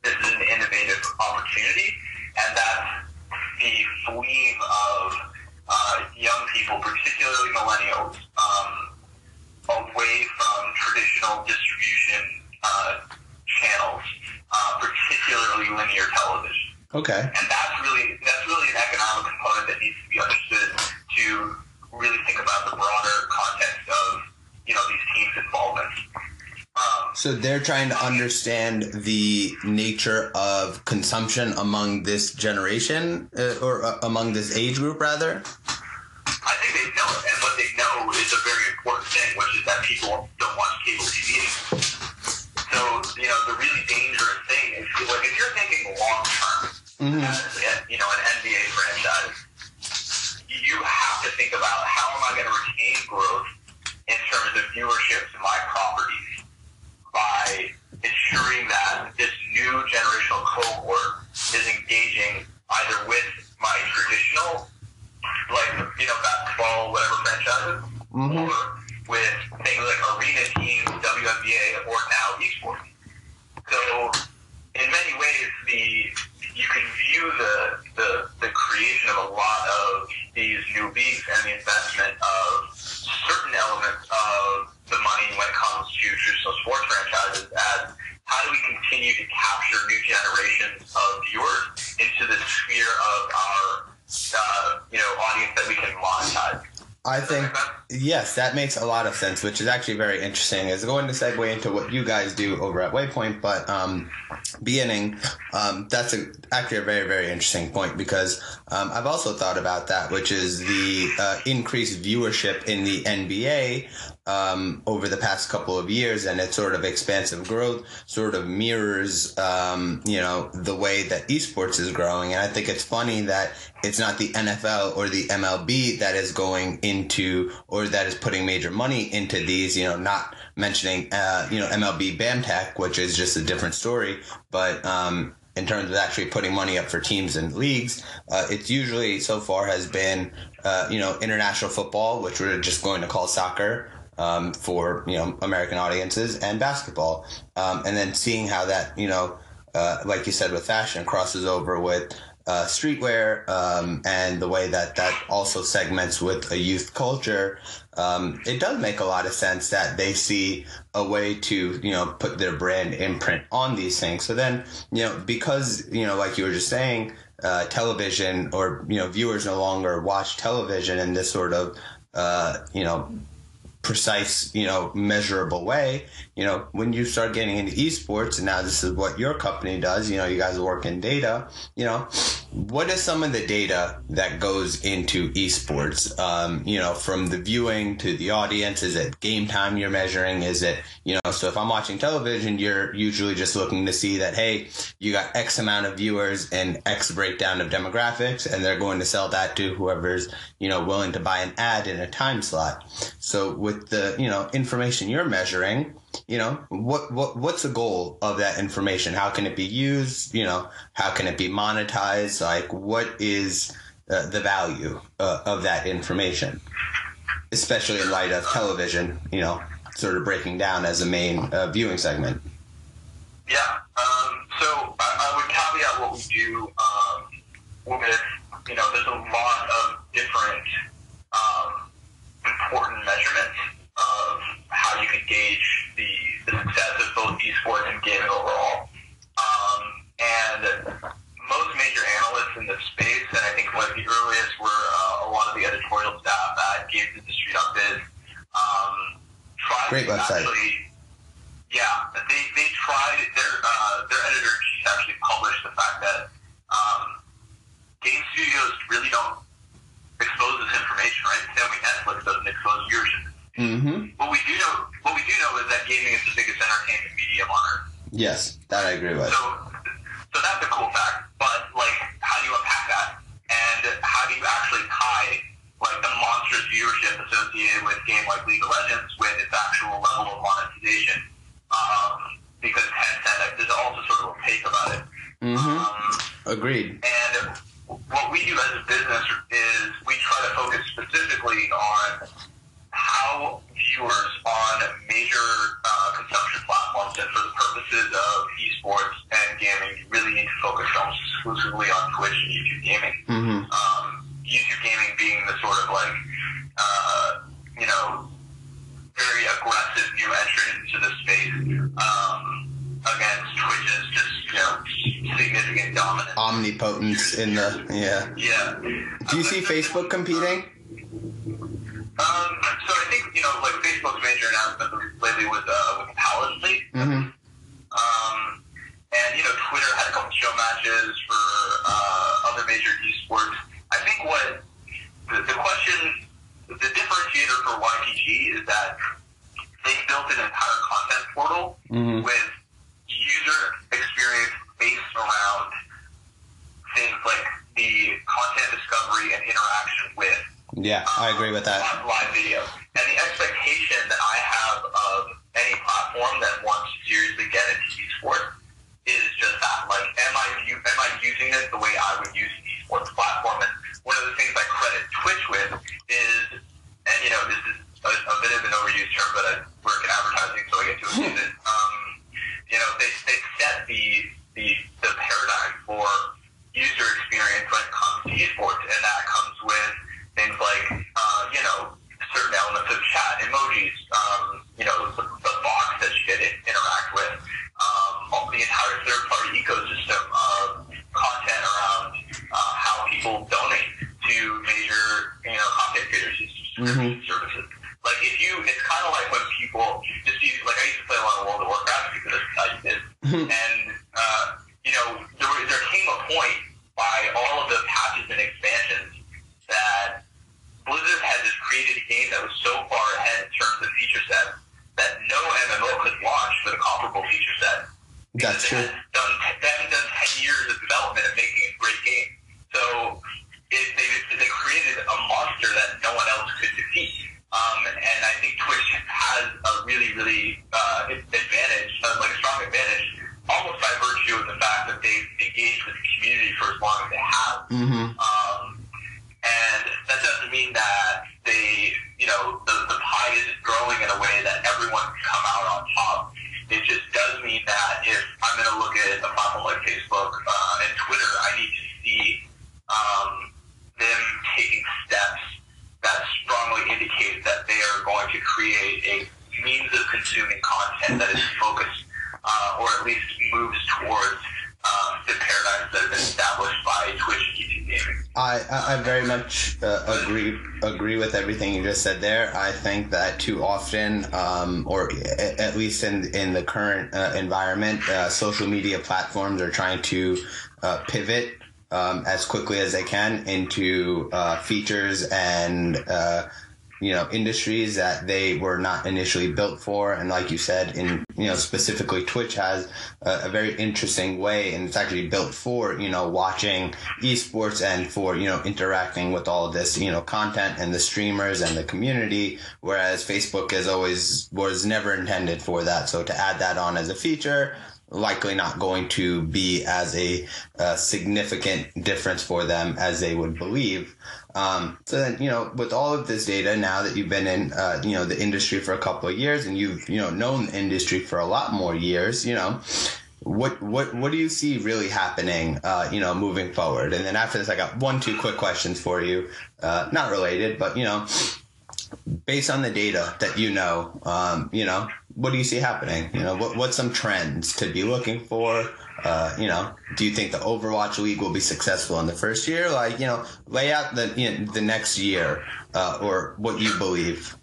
this is an innovative opportunity and that's the fleeing of uh, young people, particularly millennials, um, away from traditional distribution uh, channels, uh, particularly linear television. Okay. And that's really that's really an economic component that needs to be understood to really think about the broader context of you know these teams' involvement. Um, so they're trying to understand the nature of consumption among this generation, uh, or uh, among this age group, rather. Franchises, mm-hmm. or with things like arena teams, WNBA, or now esports. So in many ways, the you can view the, the, the creation of a lot of these new leagues and the investment of certain elements of the money when it comes to traditional sports franchises as how do we continue to capture new generations of viewers into the sphere of our uh, you know audience that we can monetize. I think yes, that makes a lot of sense, which is actually very interesting. Is going to segue into what you guys do over at Waypoint, but um, beginning, um, that's a, actually a very very interesting point because um, I've also thought about that, which is the uh, increased viewership in the NBA um, over the past couple of years, and its sort of expansive growth sort of mirrors, um, you know, the way that esports is growing. And I think it's funny that it's not the NFL or the MLB that is going into or that is putting major money into these. You know, not mentioning, uh, you know, MLB BAMTech, which is just a different story, but. Um, in terms of actually putting money up for teams and leagues, uh, it's usually so far has been, uh, you know, international football, which we're just going to call soccer, um, for you know American audiences and basketball, um, and then seeing how that you know, uh, like you said with fashion, crosses over with uh, streetwear um, and the way that that also segments with a youth culture, um, it does make a lot of sense that they see a way to you know put their brand imprint on these things. So then you know because you know like you were just saying, uh, television or you know viewers no longer watch television in this sort of uh, you know precise, you know, measurable way. You know, when you start getting into esports, and now this is what your company does, you know, you guys work in data, you know, what is some of the data that goes into esports? Um, you know, from the viewing to the audience, is it game time you're measuring? Is it, you know, so if I'm watching television, you're usually just looking to see that, hey, you got X amount of viewers and X breakdown of demographics, and they're going to sell that to whoever's, you know, willing to buy an ad in a time slot. So with the, you know, information you're measuring, you know what what what's the goal of that information? How can it be used? You know how can it be monetized? Like what is uh, the value uh, of that information? Especially in light of television you know sort of breaking down as a main uh, viewing segment. Yeah um, so I, I, would caveat what we do um, with you know there's a lot of different um, important measurements of how you can gauge the, the success of both esports and gaming overall. Um, and most major analysts in the space, and I think like the earliest were uh, a lot of the editorial staff at GamesIndustry.biz, um, tried Great website. actually, yeah, they, they tried, their, uh, their editor actually published the fact that um, game studios really don't expose this information, right? Same way Netflix doesn't expose viewership Mm-hmm. What we do know, what we do know is that gaming is the biggest entertainment medium on earth. Yes, that I agree with. So, so that's a cool fact. But like, how do you unpack that? And how do you actually tie like the monstrous viewership associated with game like League of Legends with its actual level of monetization? Um, because Tencent is also sort of opaque about it. Mm-hmm. Um, Agreed. and what we do as a business is we try to focus specifically on how viewers on major uh, consumption platforms, and for the purposes of esports and gaming, you really need to focus almost exclusively on Twitch and YouTube gaming. Mm-hmm. Um, YouTube gaming being the sort of like, uh, you know, very aggressive new entrant into the space um, against Twitch's just, you know, significant dominance. Omnipotence in the yeah. Yeah. Do you see Facebook competing? uh, advantage, uh, like a strong advantage, almost by virtue of the fact that they've engaged with the community for as long as they have. Mm-hmm. Um, and that doesn't mean that they, you know, the, the pie isn't growing in a way that everyone can come out on top. It just does mean that if I'm going to look at a platform like Facebook uh, and Twitter, I need to see um, them taking steps that strongly indicate that they are going to create a content that is focused, uh, or at least moves towards um, the paradigms that have been established by Twitch and YouTube gaming. I, I very much uh, agree agree with everything you just said there. I think that too often, um, or at least in in the current uh, environment, uh, social media platforms are trying to uh, pivot um, as quickly as they can into uh, features and uh, you know industries that they were not initially built for. And like you said in you know specifically twitch has a, a very interesting way and it's actually built for you know watching esports and for you know interacting with all of this you know content and the streamers and the community. Whereas facebook is always was never intended for that. So to add that on as a feature likely not going to be as a, uh significant difference for them as they would believe. Um, so then, you know, with all of this data, now that you've been in, uh, you know, the industry for a couple of years and you've, you know, known the industry for a lot more years, you know, what what what do you see really happening, uh, you know, moving forward? And then after this, I got one, two quick questions for you, uh, not related, but you know, based on the data that you know, um, you know, what do you see happening? You know, what what's some trends to be looking for? Uh, you know, do you think the Overwatch League will be successful in the first year? Like, you know, lay out the you know, the next year uh, or what you believe.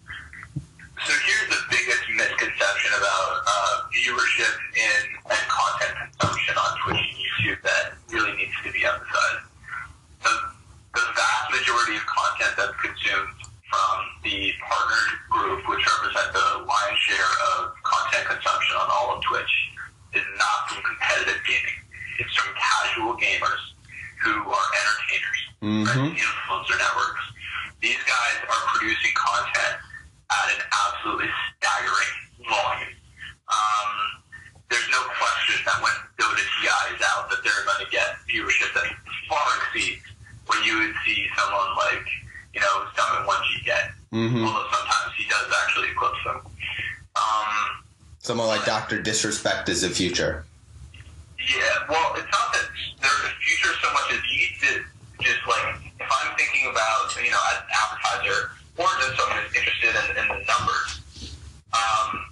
So here's the biggest misconception about uh, viewership in, and content consumption on Twitch and YouTube that really needs to be emphasized. The, the vast majority of content that's consumed from the partnered group, which represent the lion's share of content consumption on all of Twitch, is not from competitive gaming. It's from casual gamers who are entertainers, right? influencer networks. These guys are producing content at an absolutely staggering volume. Um, there's no question that when Dota TI is out, that they're going to get viewership that far exceeds what you would see someone like, you know, Summit1G get. Mm-hmm. Although sometimes he does actually eclipse them. Um, Someone like Doctor Disrespect is the future. Yeah, well, it's not that there's a future so much as you just like, if I'm thinking about, you know, as an advertiser or just someone who's interested in, in the numbers, um,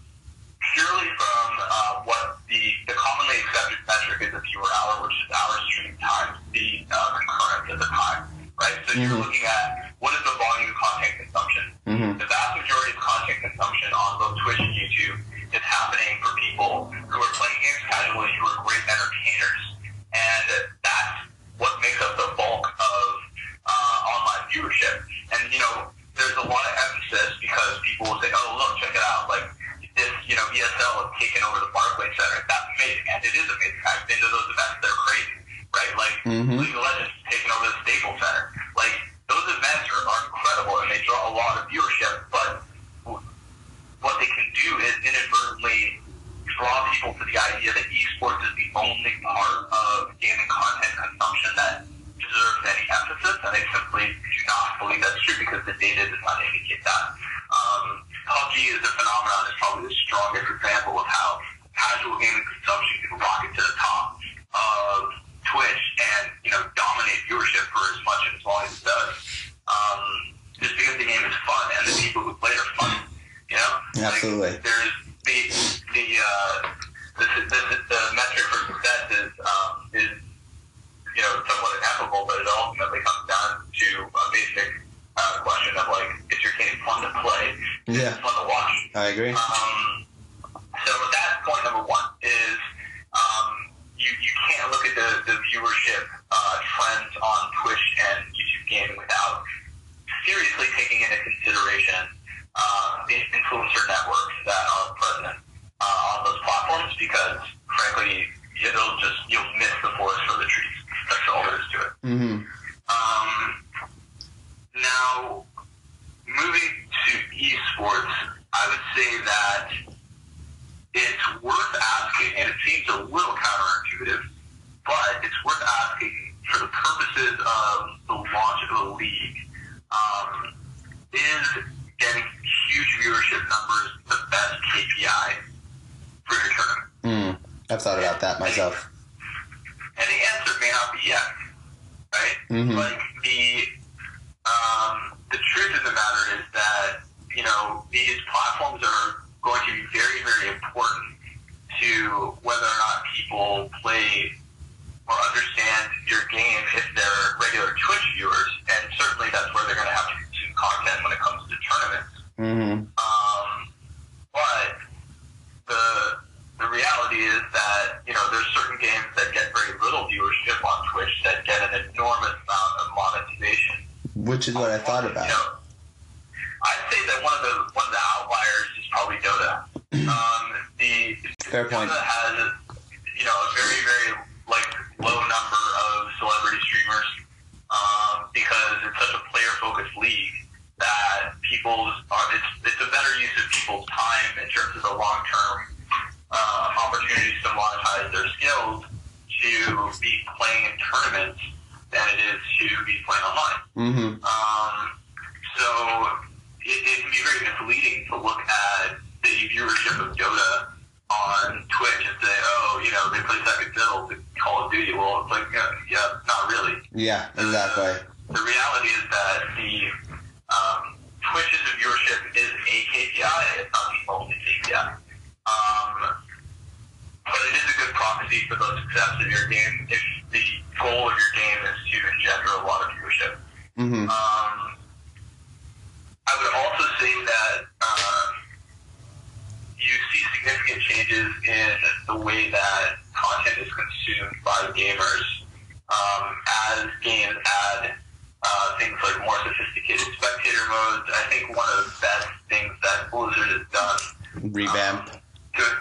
purely from uh, what the, the commonly accepted metric is the viewer hour, which is hours stream times the uh, concurrence at the time, right? So you're Mhm. looking at what is the volume of content consumption. Mm-hmm. The vast majority of content consumption on both Twitch and YouTube is happening for people who are playing games casually, who are great entertainers. And that's what makes up the bulk of uh, online viewership. And, you know, there's a lot of emphasis because people will say, oh, look, check it out. Like, this, you know, ESL has taken over the Barclays Center. That's amazing. And it is amazing. I've been to those events. They're crazy, right? Like, Mhm. League of Legends has taken over the Staples Center. Like, those events are, are incredible and they draw a lot of viewership, but what they can do is inadvertently draw people to the idea that esports is the only part of gaming content consumption that deserves any emphasis, and I simply do not believe that's true because the data does not indicate that. Um, PUBG is a phenomenon, is probably the strongest example of how casual gaming consumption can rocket to the top of Twitch and, you know, dominate viewership for as much and as long as it does. Um, just because the game is fun and the people who play it are fun. You know? Like, Absolutely. there's the the uh the, the, the metric for success is um is you know somewhat ineffable, but it ultimately comes down to a basic uh, question of like is your game fun to play? Is Yeah. it fun to watch? I agree. Um, so that's point number one is um, you, you can't look at the, the viewership uh, trends on Twitch and YouTube gaming without seriously taking into consideration uh, the influencer networks that are present uh, on those platforms because frankly it'll just you'll um, as games add uh, things like more sophisticated spectator modes. I think one of the best things that Blizzard has done Revamp. Good.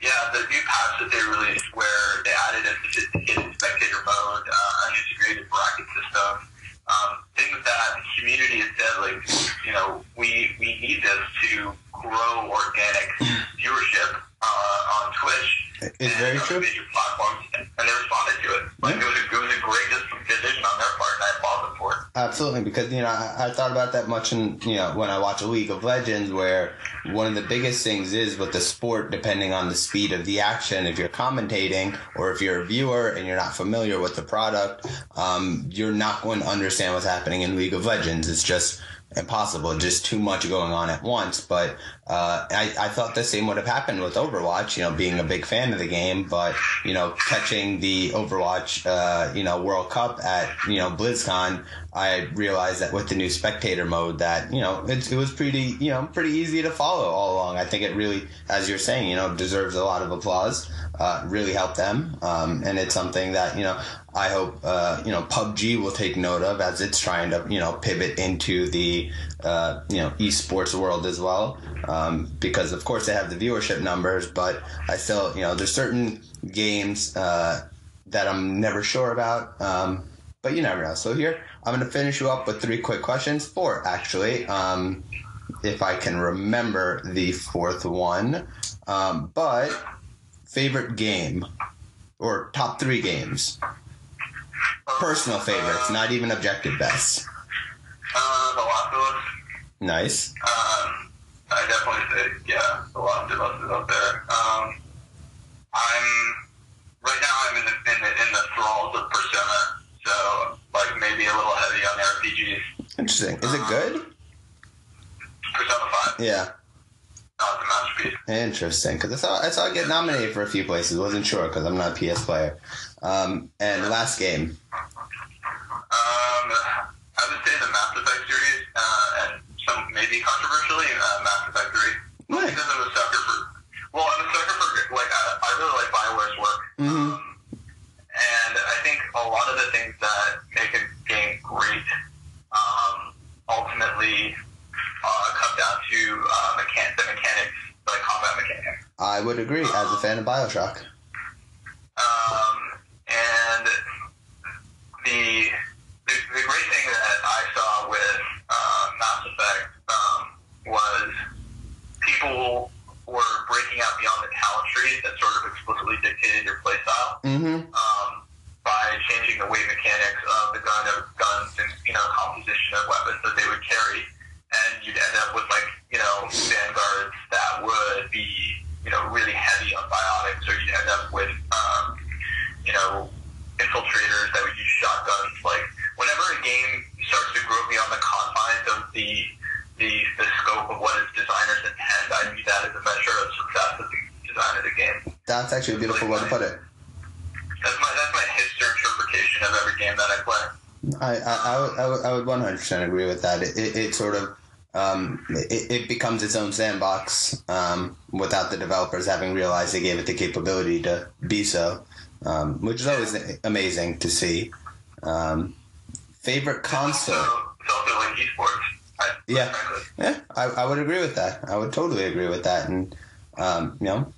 Yeah, the new patch that they released where they added a sophisticated spectator mode, uh, an integrated bracket system, um, things that the community has said, like, you know, we, we need this to grow organic viewership uh, on Twitch. It's very true. Major platforms, and they responded to it. Like, it, was a, it was a great decision on their part, and I applaud them for it. Absolutely, because you know I, I thought about that much in you know when I watch a League of Legends, where one of the biggest things is with the sport, depending on the speed of the action. If you're commentating or if you're a viewer and you're not familiar with the product, um, you're not going to understand what's happening in League of Legends. It's just impossible, just too much going on at once. But uh, I, I thought the same would have happened with Overwatch, you know, being a big fan of the game, but, you know, catching the Overwatch, uh, you know, World Cup at, you know, BlizzCon, I realized that with the new spectator mode that, you know, it, it was pretty, you know, pretty easy to follow all along. I think it really, as you're saying, you know, deserves a lot of applause, uh, really help them. Um, and it's something that, you know, I hope, uh, you know, PUBG will take note of as it's trying to, you know, pivot into the, uh, you know, esports world as well. Um, because of course they have the viewership numbers, but I still, you know, there's certain games, uh, that I'm never sure about. Um, but you never know. So here, I'm going to finish you up with three quick questions. Four, actually. Um, if I can remember the fourth one. Um, but favorite game or top three games. Personal favorites, not even objective best. Uh, the Last of Us. Nice. Um, I definitely say, yeah, the Last of Us is up there. Um, I'm right now. I'm in the in the in the thralls of Persona, so like maybe a little heavy on RPGs. Interesting. Is it good? Persona Five, Yeah. no, it's a masterpiece. Interesting, because I saw I saw it get nominated for a few places. wasn't sure because I'm not a PS player. Um, and the last game, Um, I would say the Mass Effect series, uh, and some maybe controversially, uh, Mass Effect Three. Nice. Because I'm a sucker for. Well, I'm a sucker for like I, I really like Bioware's work. Mhm. Um, and I think a lot of the things that make a game great um, ultimately uh, come down to uh, mechan- the mechanics, the combat mechanics. I would agree as a fan of Bioshock. Um, and the, the the great thing that I saw with uh, Mass Effect um, was people were breaking out beyond the talent tree that sort of explicitly dictated your playstyle Mm-hmm. um, by changing the weight mechanics of the gun of guns and you know composition of weapons that they would carry, and you'd end up with like you know vanguards that would be you know really heavy on biotics, or you'd end up with um, you know infiltrators that would use shotguns. Like whenever a game starts to grow beyond the confines of the the, the scope of what its designers intend, I view that as a measure of success of the design of the game. That's actually a beautiful way to put it. That's my that's my hipster interpretation of every game that I play. I, I, I, would, I, would, I would 100% agree with that. It, it, it sort of um, it, it becomes its own sandbox um, without the developers having realized they gave it the capability to be so, um, which is always amazing to see. Um, favorite console? So, like esports. I, Yeah. Yeah, I, I would agree with that. I would totally agree with that. And um, you know,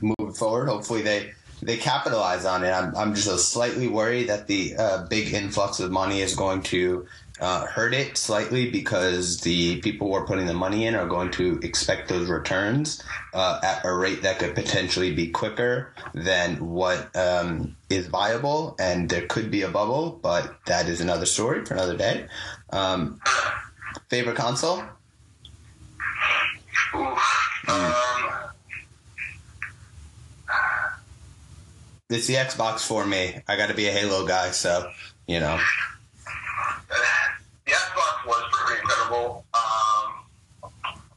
moving forward, hopefully they they capitalize on it. I'm I'm just slightly worried that the uh, big influx of money is going to uh, hurt it slightly because the people who are putting the money in are going to expect those returns uh, at a rate that could potentially be quicker than what um, is viable, and there could be a bubble, but that is another story for another day. Um, favorite console? Oof. Um, It's the Xbox for me. I got to be a Halo guy, so you know. The Xbox was pretty incredible. Um, I,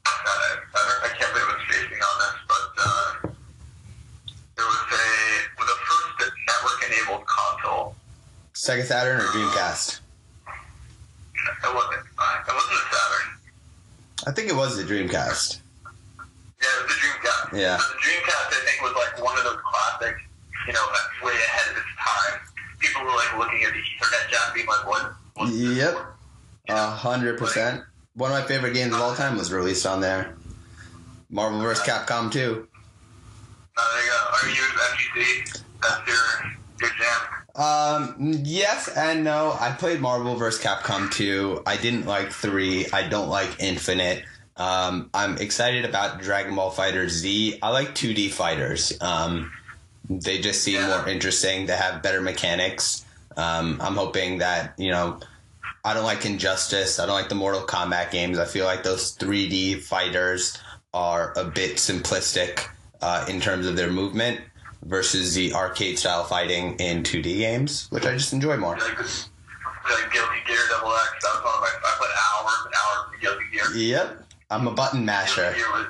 I, I can't believe I'm spacing on this, but uh, there was a with the first network-enabled console. Sega Saturn or Dreamcast? It wasn't. Uh, it wasn't a Saturn. I think it was the Dreamcast. Yeah, it was the Dreamcast. Yeah. So the Dreamcast, I think, was like one of those classic, you know, way ahead of its time. People were like looking at the Ethernet jack, being like, "What?" Yep, a hundred percent. One of my favorite games of all time was released on there. Marvel vs. Capcom 2. Uh, there you go. Are you? That's your your jam. Um, yes and no. I played Marvel vs. Capcom 2. I didn't like 3. I don't like Infinite. Um, I'm excited about Dragon Ball Fighter Z. I like 2D fighters. Um, they just seem more interesting. They have better mechanics. Um, I'm hoping that, you know, I don't like Injustice. I don't like the Mortal Kombat games. I feel like those 3D fighters are a bit simplistic uh, in terms of their movement versus the arcade style fighting in 2D games, which I just enjoy more. Like, like Guilty Gear Double X. That was of. I put hours and hours in Guilty Gear. Yep, I'm a button masher. Was.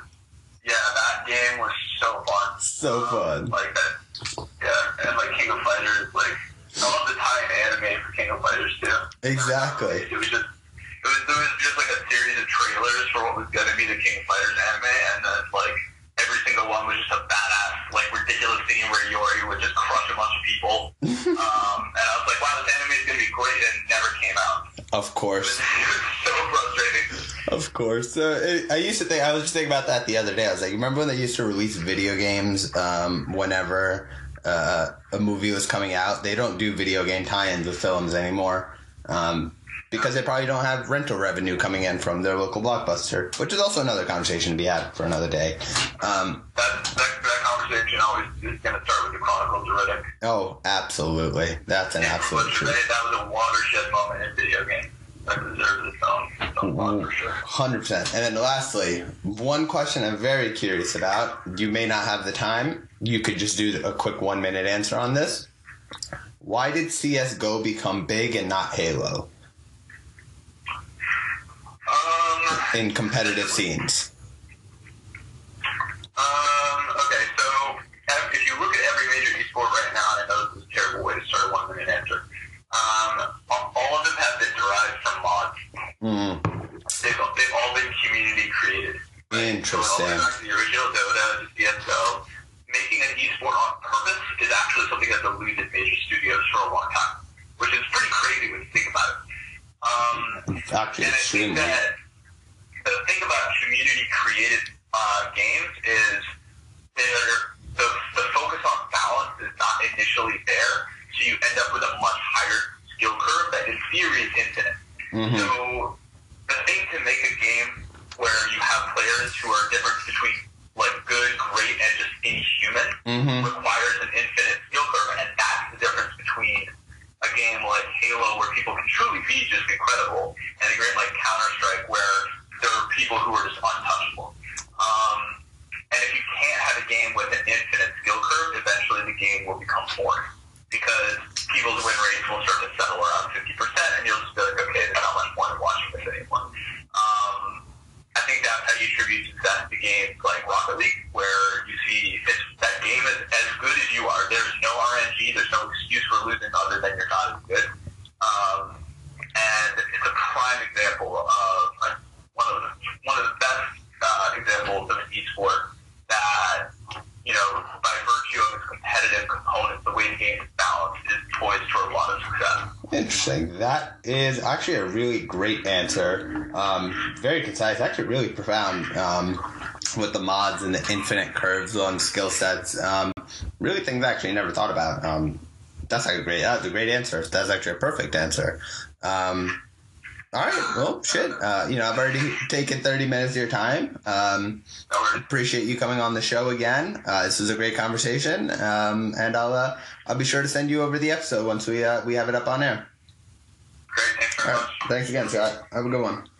Yeah, that game was so fun. So fun. Like that. Yeah, and like King of Fighters. Like I love the Thai anime for King of Fighters too. Exactly. It was just. It was, it was just like a series of trailers for what was going to be the King of Fighters anime, and then like every single one was just a badass, like ridiculous scene where Iori would just crush a bunch of people. um, and I was like, wow, this anime is going to be great, and it never came out. Of It was, course. it was so frustrating. Of course. So it, I used to think, I was just thinking about that the other day. I was like, remember when they used to release video games um, whenever uh, a movie was coming out? They don't do video game tie ins with films anymore. Um, because they probably don't have rental revenue coming in from their local blockbuster, which is also another conversation to be had for another day. Um, That, that, that conversation always is going to start with the Chronicles of Riddick. oh, absolutely. That's an absolute truth. That was a watershed moment in video games. That deserves its own, its own one for sure. Hundred percent. And then lastly, one question I'm very curious about. You may not have the time. You could just do a quick one minute answer on this. Why did CS:GO become big and not Halo Um, in competitive scenes? Concise, actually really profound. Um, with the mods and the infinite curves on skill sets, um, really things I actually never thought about. Um, that's like a great. That's a great answer. That's actually a perfect answer. Um, all right. Well, shit. Uh, you know, I've already taken 30 minutes of your time. Um, appreciate you coming on the show again. Uh, this was a great conversation, um, and I'll uh, I'll be sure to send you over the episode once we uh, we have it up on air. Great. Thanks All much. Thanks again, Scott. Have a good one.